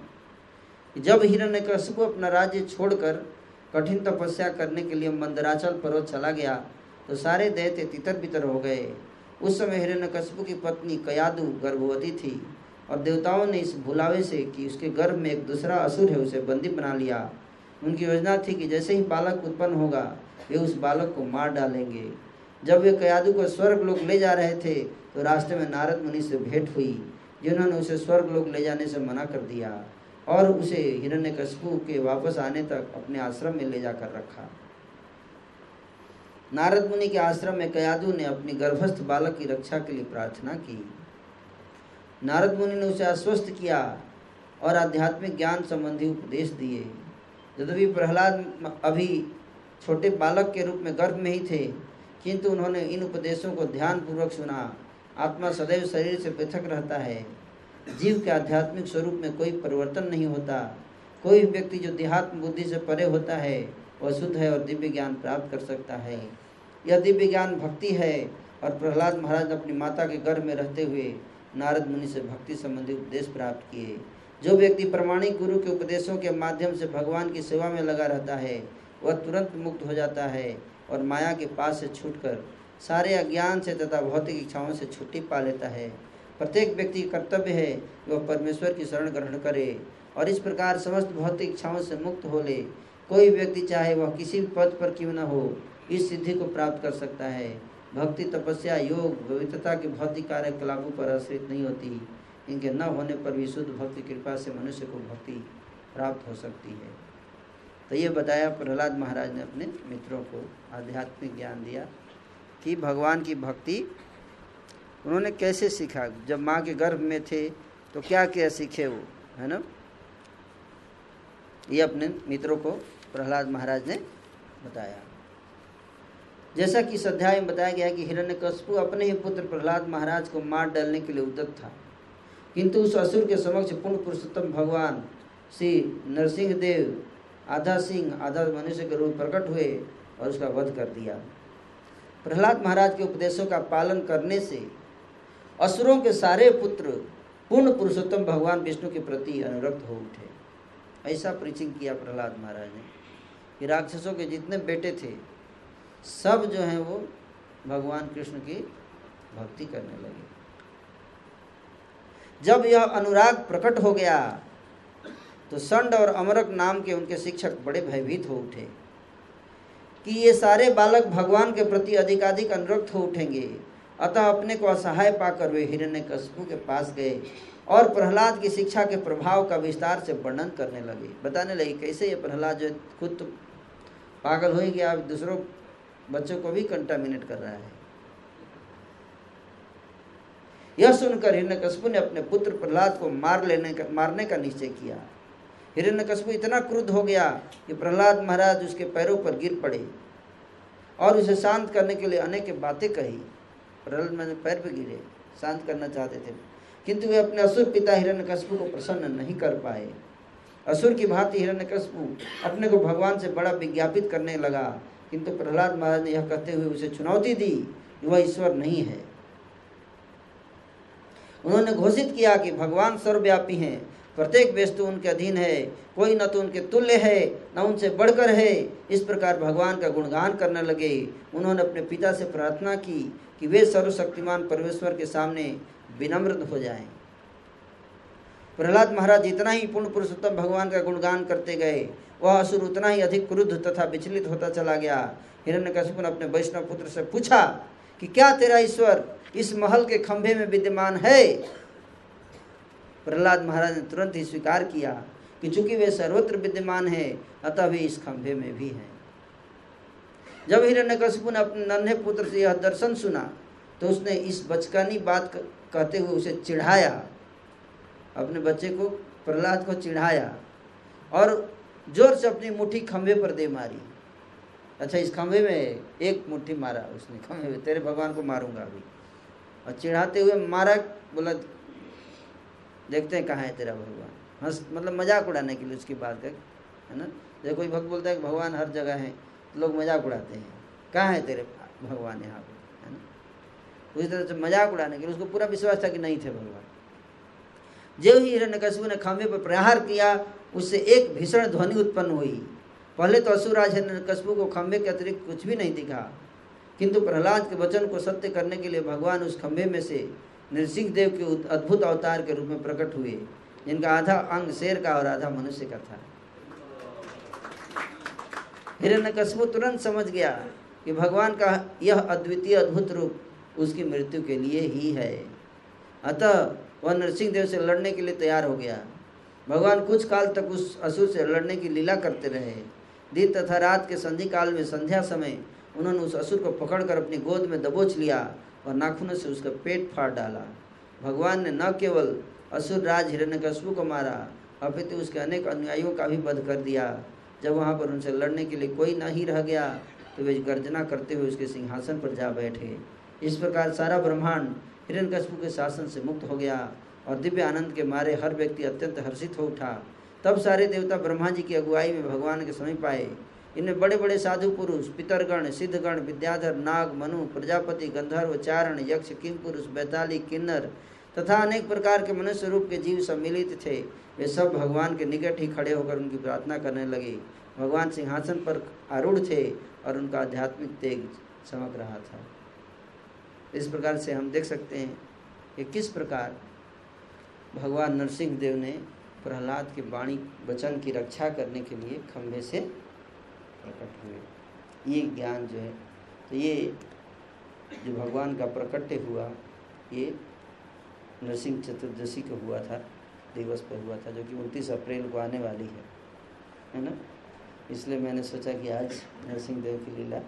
जब हिरण्यकशिपु अपना राज्य छोड़कर कठिन तपस्या करने के लिए मंदराचल पर्वत चला गया तो सारे दैत्य तितर बितर हो गए। उस समय हिरण्यकशिपु की पत्नी कयादु गर्भवती थी और देवताओं ने इस भुलावे से कि उसके गर्भ में एक दूसरा असुर है, उसे बंदी बना लिया। उनकी योजना थी कि जैसे ही बालक उत्पन्न होगा, वे उस बालक को मार डालेंगे। जब वे कयादु को स्वर्ग लोग ले जा रहे थे तो रास्ते में नारद मुनि से भेंट हुई, जिन्होंने उसे स्वर्ग लोग ले जाने से मना कर दिया और उसे हिरण्यकशिपु के वापस आने तक अपने आश्रम में ले जाकर रखा। नारद मुनि के आश्रम में कयादु ने अपनी गर्भस्थ बालक की रक्षा के लिए प्रार्थना की। नारद मुनि ने उसे आश्वस्त किया और आध्यात्मिक ज्ञान संबंधी उपदेश दिए। यद्यपि प्रहलाद अभी छोटे बालक के रूप में गर्भ में ही थे, किंतु उन्होंने इन उपदेशों को ध्यानपूर्वक सुना। आत्मा सदैव शरीर से पृथक रहता है। जीव के आध्यात्मिक स्वरूप में कोई परिवर्तन नहीं होता। कोई व्यक्ति जो देहात्म बुद्धि से परे होता है वह शुद्ध है और दिव्य ज्ञान प्राप्त कर सकता है। यह दिव्य ज्ञान भक्ति है और प्रहलाद महाराज अपनी माता के गर्भ में रहते हुए नारद मुनि से भक्ति संबंधी उपदेश प्राप्त किए। जो व्यक्ति प्रमाणिक गुरु के उपदेशों के माध्यम से भगवान की सेवा में लगा रहता है, वह तुरंत मुक्त हो जाता है और माया के पास से छूटकर सारे अज्ञान से तथा भौतिक इच्छाओं से छुट्टी पा लेता है। प्रत्येक व्यक्ति कर्तव्य है कि वह परमेश्वर की शरण ग्रहण करे और इस प्रकार समस्त भौतिक इच्छाओं से मुक्त हो ले। कोई व्यक्ति चाहे वह किसी भी पद पर क्यों न हो, इस सिद्धि को प्राप्त कर सकता है। भक्ति, तपस्या, योग, पवित्रता के भौतिक कार्यकलापों पर आश्रित नहीं होती। इनके न होने पर भी शुद्ध भक्ति कृपा से मनुष्य को भक्ति प्राप्त हो सकती है। तो ये बताया प्रहलाद महाराज ने अपने मित्रों को आध्यात्मिक ज्ञान दिया कि भगवान की भक्ति उन्होंने कैसे सीखा? जब माँ के गर्भ में थे तो क्या क्या सीखे वो? है ना? ये अपने मित्रों को प्रहलाद महाराज ने बताया। जैसा कि इस अध्याय में बताया गया कि हिरण्यकश्यपु अपने ही पुत्र प्रहलाद महाराज को मार डालने के लिए उद्यत था। किंतु उस असुर के समक्ष पूर्ण पुरुषोत्तम भगवान श्री नरसिंह देव आधा सिंह, आधा मनुष्य के रूप प्रकट हुए और उसका वध कर दिया। प्रहलाद महाराज के उपदेशों का पालन करने से असुरों के सारे पुत्र पूर्ण पुरुषोत्तम भगवान विष्णु के प्रति अनुरक्त हो उठे। ऐसा प्रीचिंग किया प्रहलाद महाराज ने। कि राक्षसों के जितने बेटे थे, सब जो हैं वो भगवान कृष्ण की भक्ति करने लगे। जब यह अनुराग प्रकट हो गया तो संड और अमरक नाम के उनके शिक्षक बड़े भयभीत हो उठे कि ये सारे बालक भगवान के प्रति अधिकाधिक अनुरक्त हो उठेंगे। अतः अपने को असहाय पाकर वे हिरण्य के पास गए और प्रहलाद की शिक्षा के प्रभाव का विस्तार से वर्णन करने लगे। बताने लगे, कैसे ये प्रहलाद जो खुद तो पागल हो गया दूसरों बच्चों को भी कंटामिनेट कर रहा है। यह सुनकर हिरण्यकश्यप ने अपने पुत्र प्रहलाद को मार लेने का, मारने का निश्चय किया। हिरण्यकश्यप इतना क्रुद्ध हो गया कि प्रहलाद महाराज उसके पैरों पर गिर पड़े और उसे शांत करने के लिए अनेक बातें कही। प्रहलाद मैंने पैर पर गिरे, शांत करना चाहते थे, किंतु वे अपने असुर पिता हिरण्यकश्यप को प्रसन्न नहीं कर पाए। असुर की भांति हिरण्यकश्यप अपने को भगवान से बड़ा विज्ञापित करने लगा। किंतु प्रहलाद महाराज ने यह कहते हुए उसे चुनौती दी कि वह ईश्वर नहीं है। उन्होंने घोषित किया कि भगवान सर्वव्यापी हैं, प्रत्येक वस्तु उनके अधीन है, कोई न तो उनके तुल्य है, न उनसे बढ़कर है। इस प्रकार भगवान का गुणगान करने लगे। उन्होंने अपने पिता से प्रार्थना की कि वे सर्वशक्तिमान परमेश्वर के सामने विनम्र हो जाएँ। प्रहलाद महाराज जितना ही पूर्ण पुरुषोत्तम भगवान का गुणगान करते गए, वह असुर उतना ही अधिक क्रुद्ध तथा विचलित होता चला गया। हिरण्य हिरण्यकशिपु ने अपने वैष्णव पुत्र से पूछा कि क्या तेरा ईश्वर इस महल के खंभे में विद्यमान है? प्रहलाद महाराज ने तुरंत ही स्वीकार किया कि चूँकि वे सर्वत्र विद्यमान है, अतः वे इस खंभे में भी हैं। जब हिरण्य हिरण्यकशिपु ने अपने नन्हे पुत्र से यह दर्शन सुना तो उसने इस बचकानी बात कहते हुए उसे चिढ़ाया। अपने बच्चे को प्रहलाद को चिढ़ाया और ज़ोर से अपनी मुट्ठी खंभे पर दे मारी। अच्छा इस खंभे में एक मुट्ठी मारा उसने, खंभे में, तेरे भगवान को मारूँगा अभी। और चिढ़ाते हुए मारा, बोला, देखते हैं कहाँ है तेरा भगवान। हंस मतलब मज़ाक उड़ाने के लिए उसकी बात कर है ना? जब कोई भक्त बोलता है कि भगवान हर जगह है तो लोग मज़ाक उड़ाते हैं। कहाँ है तेरे भगवान यहाँ पर है ना? उसी तरह से मज़ाक उड़ाने के लिए उसको पूरा विश्वास था कि नहीं थे भगवान। जो ही हिरण्यकशिपु ने खंभे पर प्रहार किया, उससे एक भीषण ध्वनि उत्पन्न हुई। पहले तो असुराज हिरण्यकशिपु को खंभे के अतिरिक्त कुछ भी नहीं दिखा, किंतु प्रहलाद के वचन को सत्य करने के लिए भगवान उस खंभे में से नृसिंह देव के अद्भुत अवतार के रूप में प्रकट हुए, जिनका आधा अंग शेर का और आधा मनुष्य का था। हिरण्यकशिपु तुरंत समझ गया कि भगवान का यह अद्वितीय अद्भुत रूप उसकी मृत्यु के लिए ही है। अतः वह नरसिंह देव से लड़ने के लिए तैयार हो गया। भगवान कुछ काल तक उस असुर से लड़ने की लीला करते रहे। दिन तथा रात के संधि काल में संध्या समय उन्होंने उस असुर को पकड़कर अपनी गोद में दबोच लिया और नाखूनों से उसका पेट फाड़ डाला। भगवान ने न केवल असुर राज हिरण्यकश्यप को मारा, अपितु उसके अनेक अनुयायियों का भी वध कर दिया। जब वहाँ पर उनसे लड़ने के लिए कोई नहीं रह गया तो वे गर्जना करते हुए उसके सिंहासन पर जा बैठे। इस प्रकार सारा ब्रह्मांड हिरण्यकश्यप के शासन से मुक्त हो गया और दिव्य आनंद के मारे हर व्यक्ति अत्यंत हर्षित हो उठा। तब सारे देवता ब्रह्मा जी की अगुवाई में भगवान के समीप आए। इनमें बड़े बड़े साधु पुरुष, पितरगण, सिद्धगण, विद्याधर, नाग, मनु, प्रजापति, गंधर्व, चारण, यक्ष, किम पुरुष, बैताली, किन्नर तथा अनेक प्रकार के मनुष्य रूप के जीव सम्मिलित थे। वे सब भगवान के निकट ही खड़े होकर उनकी प्रार्थना करने लगे। भगवान सिंहासन पर आरूढ़ थे और उनका आध्यात्मिक तेज चमक रहा था। इस प्रकार से हम देख सकते हैं कि किस प्रकार भगवान नरसिंह देव ने प्रहलाद के वाणी, वचन की रक्षा करने के लिए खंभे से प्रकट हुए। ये ज्ञान जो है तो ये जो भगवान का प्रकट्य हुआ, ये नरसिंह चतुर्दशी को हुआ था, दिवस पर हुआ था, जो कि उनतीस अप्रैल को आने वाली है है ना? इसलिए मैंने सोचा कि आज नरसिंह देव की लीला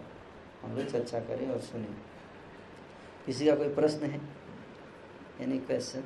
हम लोग चर्चा करें और सुने। किसी का कोई प्रश्न है? एनी क्वेश्चन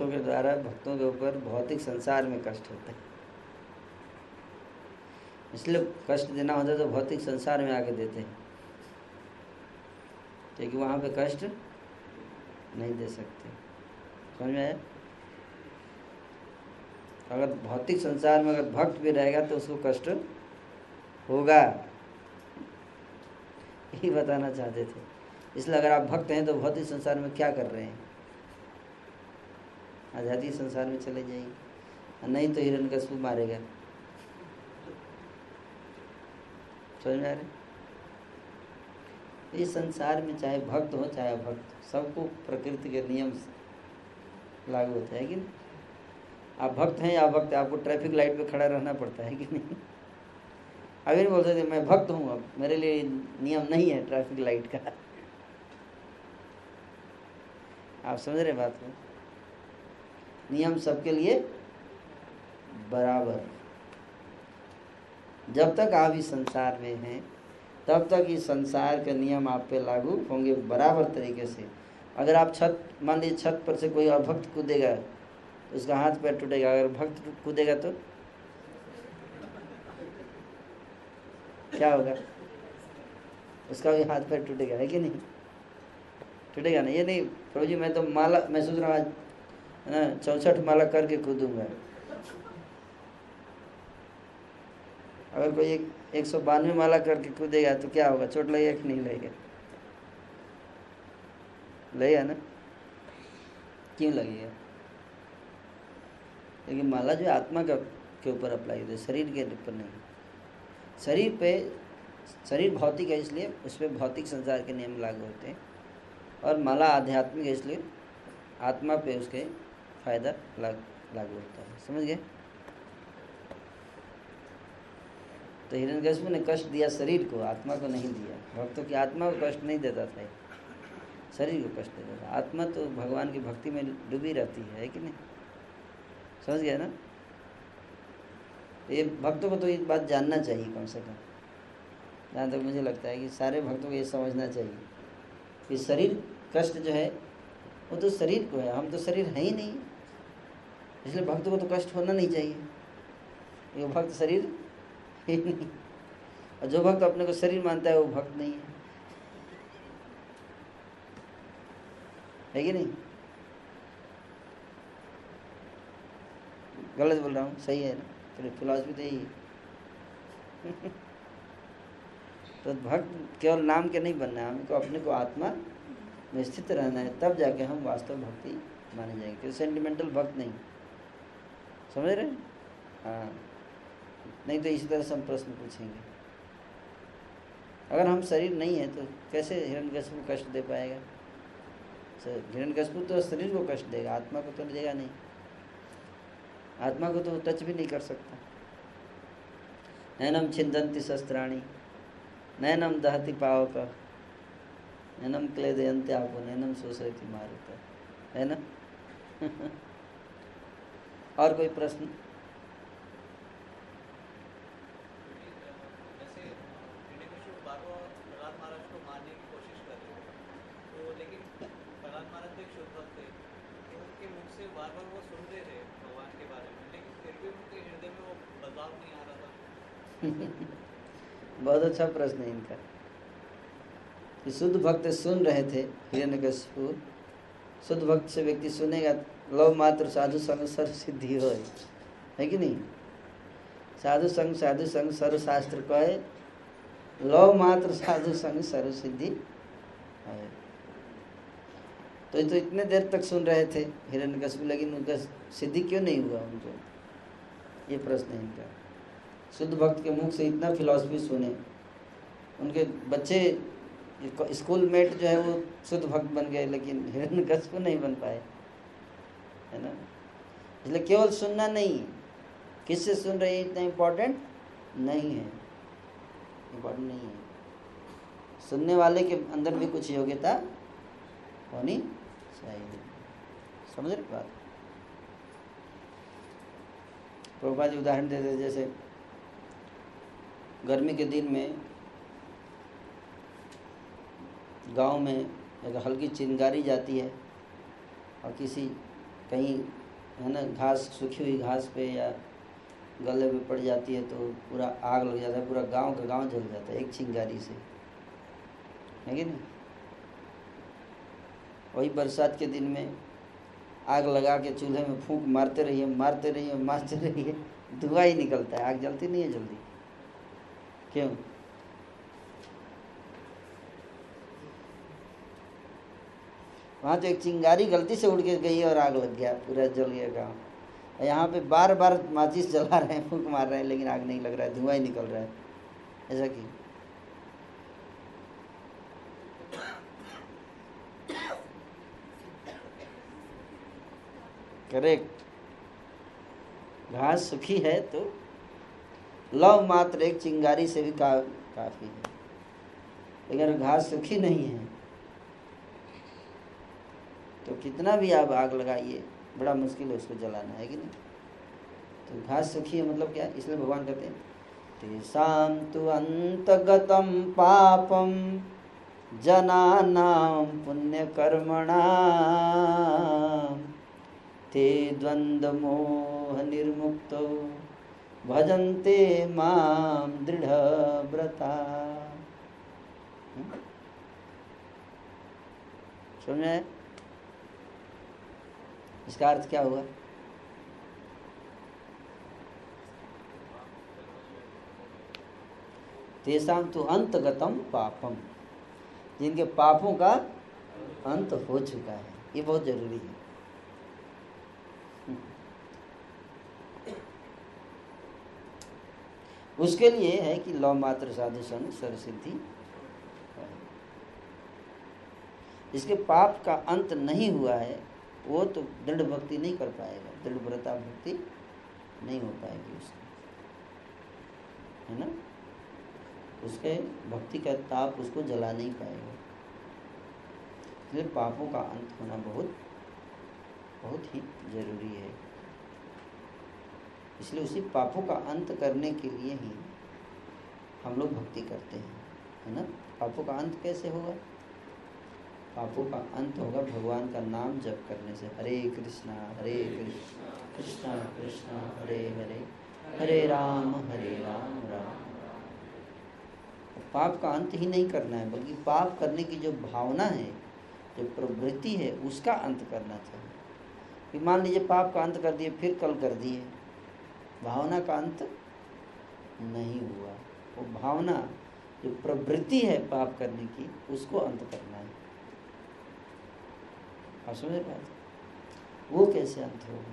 भक्तों के द्वारा भक्तों के ऊपर भौतिक संसार में कष्ट होता है। इसलिए कष्ट देना होता है तो भौतिक संसार में आके देते हैं। क्योंकि वहाँ पे कष्ट नहीं दे सकते। समझ में आया? अगर भौतिक संसार में अगर भक्त भी रहेगा तो उसको कष्ट होगा। यही बताना चाहते थे। इसलिए अगर आप भक्त हैं तो भौतिक संसार में क्या कर रहे हैं? आज़ादी संसार में चले जाएँगे। नहीं तो हिरण कशु मारेगा। समझ में इस संसार में चाहे भक्त हो, चाहे अभक्त, सबको प्रकृति के नियम लागू होता है कि नहीं? आप भक्त हैं या भक्त आपको ट्रैफ़िक लाइट पे खड़ा रहना पड़ता है कि नहीं? अभी नहीं बोल सकते, मैं भक्त हूँ, अब मेरे लिए नियम नहीं है ट्रैफ़िक लाइट का। आप समझ रहे बात को? नियम सबके लिए बराबर। जब तक आप इस संसार में हैं, तब तक इस संसार के नियम आप पे लागू होंगे बराबर तरीके से। अगर आप छत, मान लीजिए छत पर से कोई अभक्त कूदेगा, उसका हाथ पैर टूटेगा, अगर भक्त कूदेगा तो? क्या होगा? उसका भी हाथ पैर टूटेगा, है कि नहीं? टूटेगा ना? ये नहीं, प्रभु जी, मैं तो माला, मैं सोच रहा हूँ चौसठ माला करके कूदूँगा। अगर कोई एक एक सौ बानवे माला करके कूदेगा तो क्या होगा? चोट लगेगा कि नहीं लगेगा लगेगा ना? क्यों लगेगा लेकिन माला जो आत्मा का, के ऊपर अप्लाई होती है, शरीर के ऊपर नहीं। शरीर पे, शरीर भौतिक है इसलिए उस पर भौतिक संसार के नियम लागू होते हैं। और माला आध्यात्मिक है इसलिए आत्मा पे उसके फ़ायदा लागू होता है। समझ गए? तो हिरण्यकश्यप ने कष्ट दिया शरीर को, आत्मा को नहीं दिया। भक्तों की आत्मा को कष्ट नहीं देता था। शरीर को कष्ट देता था। आत्मा तो भगवान की भक्ति में डूबी रहती है कि नहीं? समझ गया ना? ये भक्तों को तो ये बात जानना चाहिए कम से कम। जहाँ तक मुझे लगता है कि सारे भक्तों को ये समझना चाहिए कि शरीर कष्ट जो है, वो तो शरीर को है। हम तो शरीर है ही नहीं। इसलिए भक्त को तो कष्ट होना नहीं चाहिए। ये भक्त शरीर नहीं। और जो भक्त अपने को शरीर मानता है, वो भक्त नहीं है। है कि नहीं? गलत बोल रहा हूँ? सही है ना? फिर फिलॉसफी तो यही तो भक्त केवल नाम के नहीं बनना है हमको अपने को आत्मा में स्थित रहना है, तब जाके हम वास्तव भक्ति माने जाएँगे, क्योंकि सेंटिमेंटल भक्त नहीं। समझ रहे हाँ? नहीं तो इसी तरह से हम प्रश्न पूछेंगे। अगर हम शरीर नहीं है तो कैसे हिरण्यकश्यप को कष्ट दे पाएगा? हिरण्यकश्यप तो शरीर को कष्ट देगा, आत्मा को तो देगा नहीं। आत्मा को तो टच भी नहीं कर सकता। नैनम छिंदंती शस्त्राणी, नैनम दहती पावक, नैनम क्लेदयंते आपको नैनम शोषयती मारुत। है ना? और कोई प्रश्न? बहुत अच्छा प्रश्न है इनका। शुद्ध भक्त सुन रहे थे हिरण्यकशिपु शुद्ध भक्त से व्यक्ति सुनेगा, लव मात्र साधु संग सर्व सिद्धि हो है कि नहीं? साधु संग साधु संग सर्व शास्त्र कहे, लव मात्र साधु संग सर्व सिद्धि है तो तो इतने देर तक सुन रहे थे हिरण्यकशिपु लेकिन उनका सिद्धि क्यों नहीं हुआ उनको? ये प्रश्न है इनका। शुद्ध भक्त के मुख से इतना फिलॉसफी सुने, उनके बच्चे स्कूल मेट जो है वो शुद्ध भक्त बन गए, लेकिन हिरण को नहीं बन पाए। है ना? इसलिए केवल सुनना नहीं। किससे सुन रहे हैं? इतना इम्पोर्टेंट नहीं है। इम्पोर्टेंट नहीं है। सुनने वाले के अंदर भी कुछ योग्यता होनी चाहिए। समझ रहे बात? प्रभुपा जी उदाहरण देते जैसे गर्मी के दिन में गाँव में एक हल्की चिंगारी जाती है और किसी कहीं, है ना, घास सूखी हुई घास पे या गले में पड़ जाती है तो पूरा आग लग जाता है, पूरा गाँव का गाँव जल जाता है एक चिंगारी से। है कि नहीं? वही बरसात के दिन में आग लगा के चूल्हे में फूंक मारते रहिए मारते रहिए मारते रहिए, धुआँ ही निकलता है, आग जलती नहीं है जल्दी। क्यों? वहाँ तो एक चिंगारी गलती से उड़ के गई और आग लग गया पूरा जल गया गाँव यहाँ पे बार बार माचिस जला रहे हैं फूक मार रहे हैं लेकिन आग नहीं लग रहा है धुआँ ही निकल रहा है। ऐसा क्यों करेक्ट। घास सुखी है तो लव मात्र एक चिंगारी से भी का, काफ़ी है। अगर घास सुखी नहीं है तो कितना भी आप आग लगाइए, बड़ा मुश्किल है उसको जलाना, है कि नहीं? तो घास सुखी है मतलब क्या? इसलिए भगवान कहते हैं, तेषां तु अन्तगतं पापं, जनानां पुण्यकर्मणा, ते निर्मुक्तो भजन्ते माम दृढ़ व्रता समझे? इसका अर्थ क्या हुआ? तेसाम तो अंतगतम पापम। जिनके पापों का अंत हो चुका है। ये बहुत ज़रूरी है। उसके लिए है कि लौ मात्र साधु सन सिद्धि इसके पाप का अंत नहीं हुआ है। वो तो दृढ़ भक्ति नहीं कर पाएगा, दृढ़ व्रता भक्ति नहीं हो पाएगी उसकी। है ना? उसके भक्ति का ताप उसको जला नहीं पाएगा। इसलिए पापों का अंत होना बहुत बहुत ही ज़रूरी है। इसलिए उसी पापों का अंत करने के लिए ही हम लोग भक्ति करते हैं। है ना? पापों का अंत कैसे होगा? पापों का अंत होगा भगवान का नाम जप करने से। हरे कृष्णा हरे कृष्णा कृष्णा कृष्णा हरे हरे हरे राम हरे राम राम। पाप का अंत ही नहीं करना है, बल्कि पाप करने की जो भावना है, जो प्रवृत्ति है, उसका अंत करना चाहिए। मान लीजिए पाप का अंत कर दिए, फिर कल कर दिए। भावना का अंत नहीं हुआ। वो भावना, जो प्रवृत्ति है पाप करने की, उसको अंत करना आप समझ बात वो कैसे अंत होगा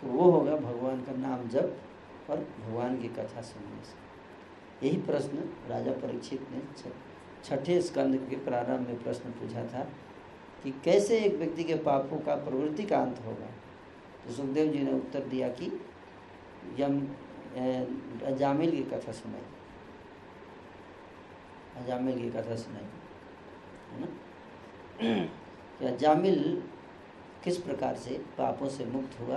तो वो होगा भगवान का नाम जप और भगवान की कथा सुनने से। यही प्रश्न राजा परीक्षित ने छठे स्कंद के प्रारंभ में प्रश्न पूछा था कि कैसे एक व्यक्ति के पापों का प्रवृत्ति का अंत होगा? तो सुखदेव जी ने उत्तर दिया कि यम अजामिल की कथा सुनाई अजामिल की कथा सुनाई है ना? कि अजामिल किस प्रकार से पापों से मुक्त हुआ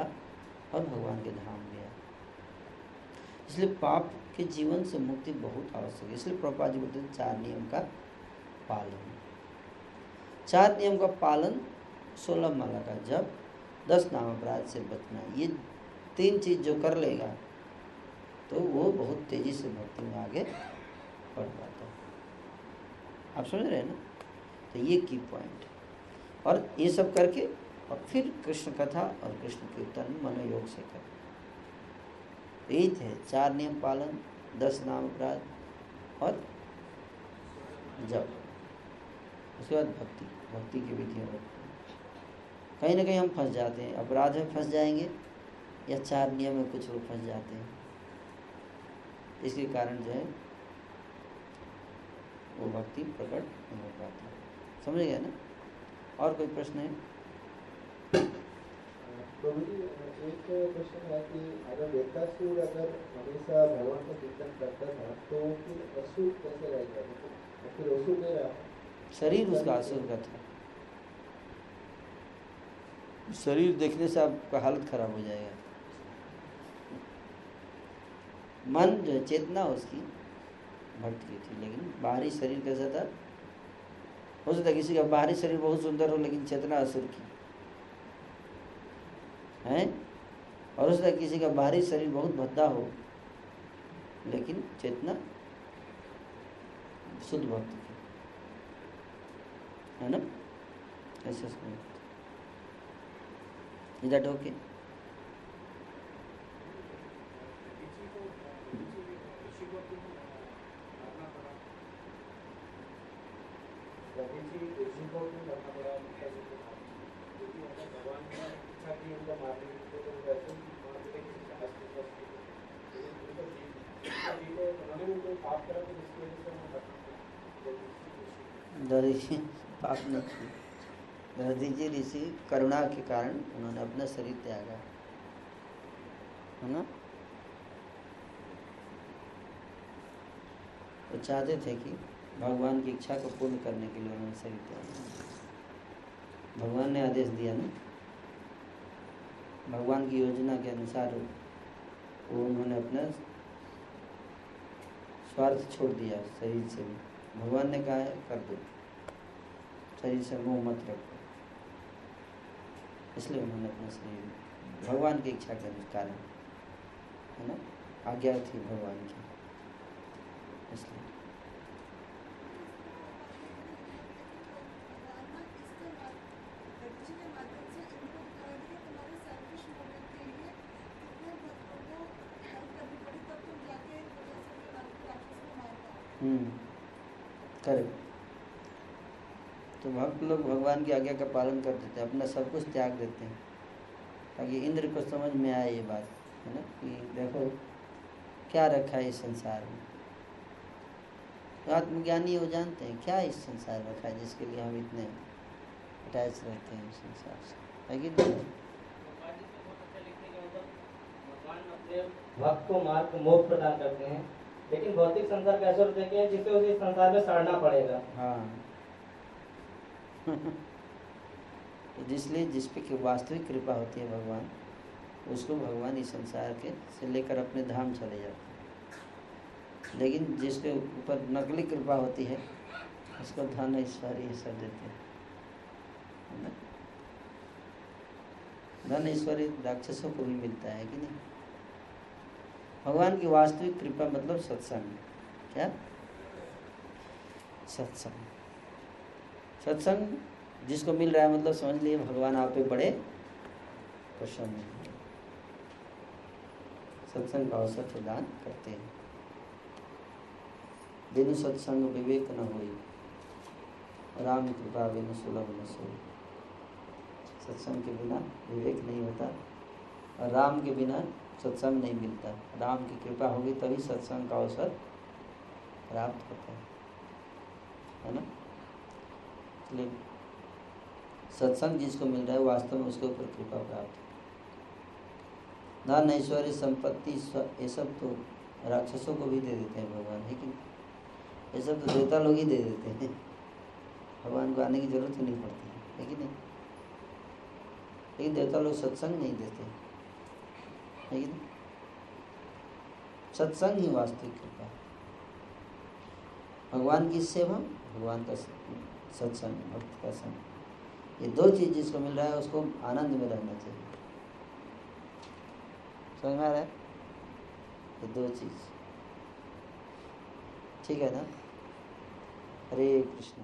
और भगवान के धाम गया इसलिए पाप के जीवन से मुक्ति बहुत आवश्यक है। इसलिए प्रभा जी बोलते चार नियम का पालन। चार नियम का पालन सोलह माला का, जब दस नाम अपराध से बचना ये तीन चीज़ जो कर लेगा तो वो बहुत तेज़ी से भक्ति में आगे बढ़ पाता है। आप समझ रहे हैं ना? तो ये की पॉइंट और ये सब करके, और फिर कृष्ण कथा और कृष्ण कीर्तन मनोयोग से कर। थे चार नियम पालन, दस नाम अपराध और जब उसके बाद भक्ति भक्ति की विधियों कहीं ना कहीं हम फंस जाते हैं। अपराध में फंस जाएँगे या चार नियम में कुछ लोग फंस जाते हैं। इसके कारण जो है, वो भक्ति प्रकट नहीं हो पाती। समझ गया ना? और कोई प्रश्न है? एक प्रश्न है कि अगर अगर हमेशा भगवान का कीर्तन करता था तो फिर असुर कैसे रहेगा फिर असुर नहीं रहा शरीर उसका असुर का था। शरीर देखने से आपका हालत खराब हो जाएगा। मन जो चेतना उसकी भक्त की थी लेकिन बाहरी शरीर कैसा था? हो सकता है किसी का बाहरी शरीर बहुत सुंदर हो, लेकिन चेतना असुर की। है? और हो सकता है किसी का बाहरी शरीर बहुत भद्दा हो, लेकिन चेतना शुद्ध भक्त की। है ना? ऐसा समझ इधर ओके दधी पाप नहीं ऋषि, करुणा के कारण उन्होंने अपना शरीर त्यागा। है ना? वो चाहते थे कि भगवान की इच्छा को पूर्ण करने के लिए उन्होंने शरीर त्यागा। भगवान ने आदेश दिया ना? भगवान की योजना के अनुसार वो उन्होंने अपना स्वार्थ छोड़ दिया शरीर से। भी भगवान ने कहा है, कर दो। शरीर से मुँह मत रखो। इसलिए उन्होंने अपना शरीर भगवान की इच्छा के अनुसार है ना? आज्ञा थी भगवान की। इसलिए। हम्म। करेक्ट तो भक्त लोग भगवान की आज्ञा का पालन कर देते हैं अपना सब कुछ त्याग देते हैं। ताकि इंद्र को समझ में आए ये बात है ना? कि देखो क्या रखा है इस संसार में? तो आत्मज्ञानी वो जानते हैं क्या इस संसार में रखा है जिसके लिए हम इतने अटैच रहते हैं इस संसार से? है कि भक्त को मार्ग मोक्ष प्रदान करते हैं। लेकिन भौतिक संसार का ऐसा होता है जिसे उसे संसार में सड़ना पड़ेगा। हाँ। तो जिसलिए जिस पे की वास्तविक कृपा होती है भगवान, उसको भगवान इस संसार के से लेकर अपने धाम चले जाते हैं। लेकिन जिसके ऊपर नकली कृपा होती है, उसको धन ऐश्वर्य ये सब देते हैं। धन ऐश्वर्य राक्षसों को भी मिलता है कि नहीं? भगवान की वास्तविक कृपा मतलब सत्संग। क्या? सत्संग। सत्संग जिसको मिल रहा है मतलब समझ लिए, भगवान आप पे बड़े प्रसन्न सत्संग का अवसर प्रदान करते हैं। बिनु सत्संग विवेक न हो राम कृपा बिनु सुलभ न सोई सत्संग के बिना विवेक नहीं होता और राम के बिना सत्संग नहीं मिलता। राम की कृपा होगी तभी सत्संग का अवसर प्राप्त होता है। है ना? इसलिए सत्संग जिसको मिल रहा है, वास्तव में उसके ऊपर कृपा प्राप्त धन ऐश्वर्य संपत्ति ये सब तो राक्षसों को भी दे देते हैं भगवान कि ये सब तो देवता लोग ही दे देते हैं। भगवान को आने की ज़रूरत ही नहीं पड़ती, है कि नहीं? लेकिन देवता लोग सत्संग नहीं देते कि नहीं? सत्संग ही वास्तविक कृपा भगवान की सेवा, भगवान का सत्संग, भक्त का संग। ये दो चीज़ जिसको मिल रहा है, उसको आनंद में रहना चाहिए। समझ में आ रहा है? ये दो चीज़। ठीक है ना? हरे कृष्ण।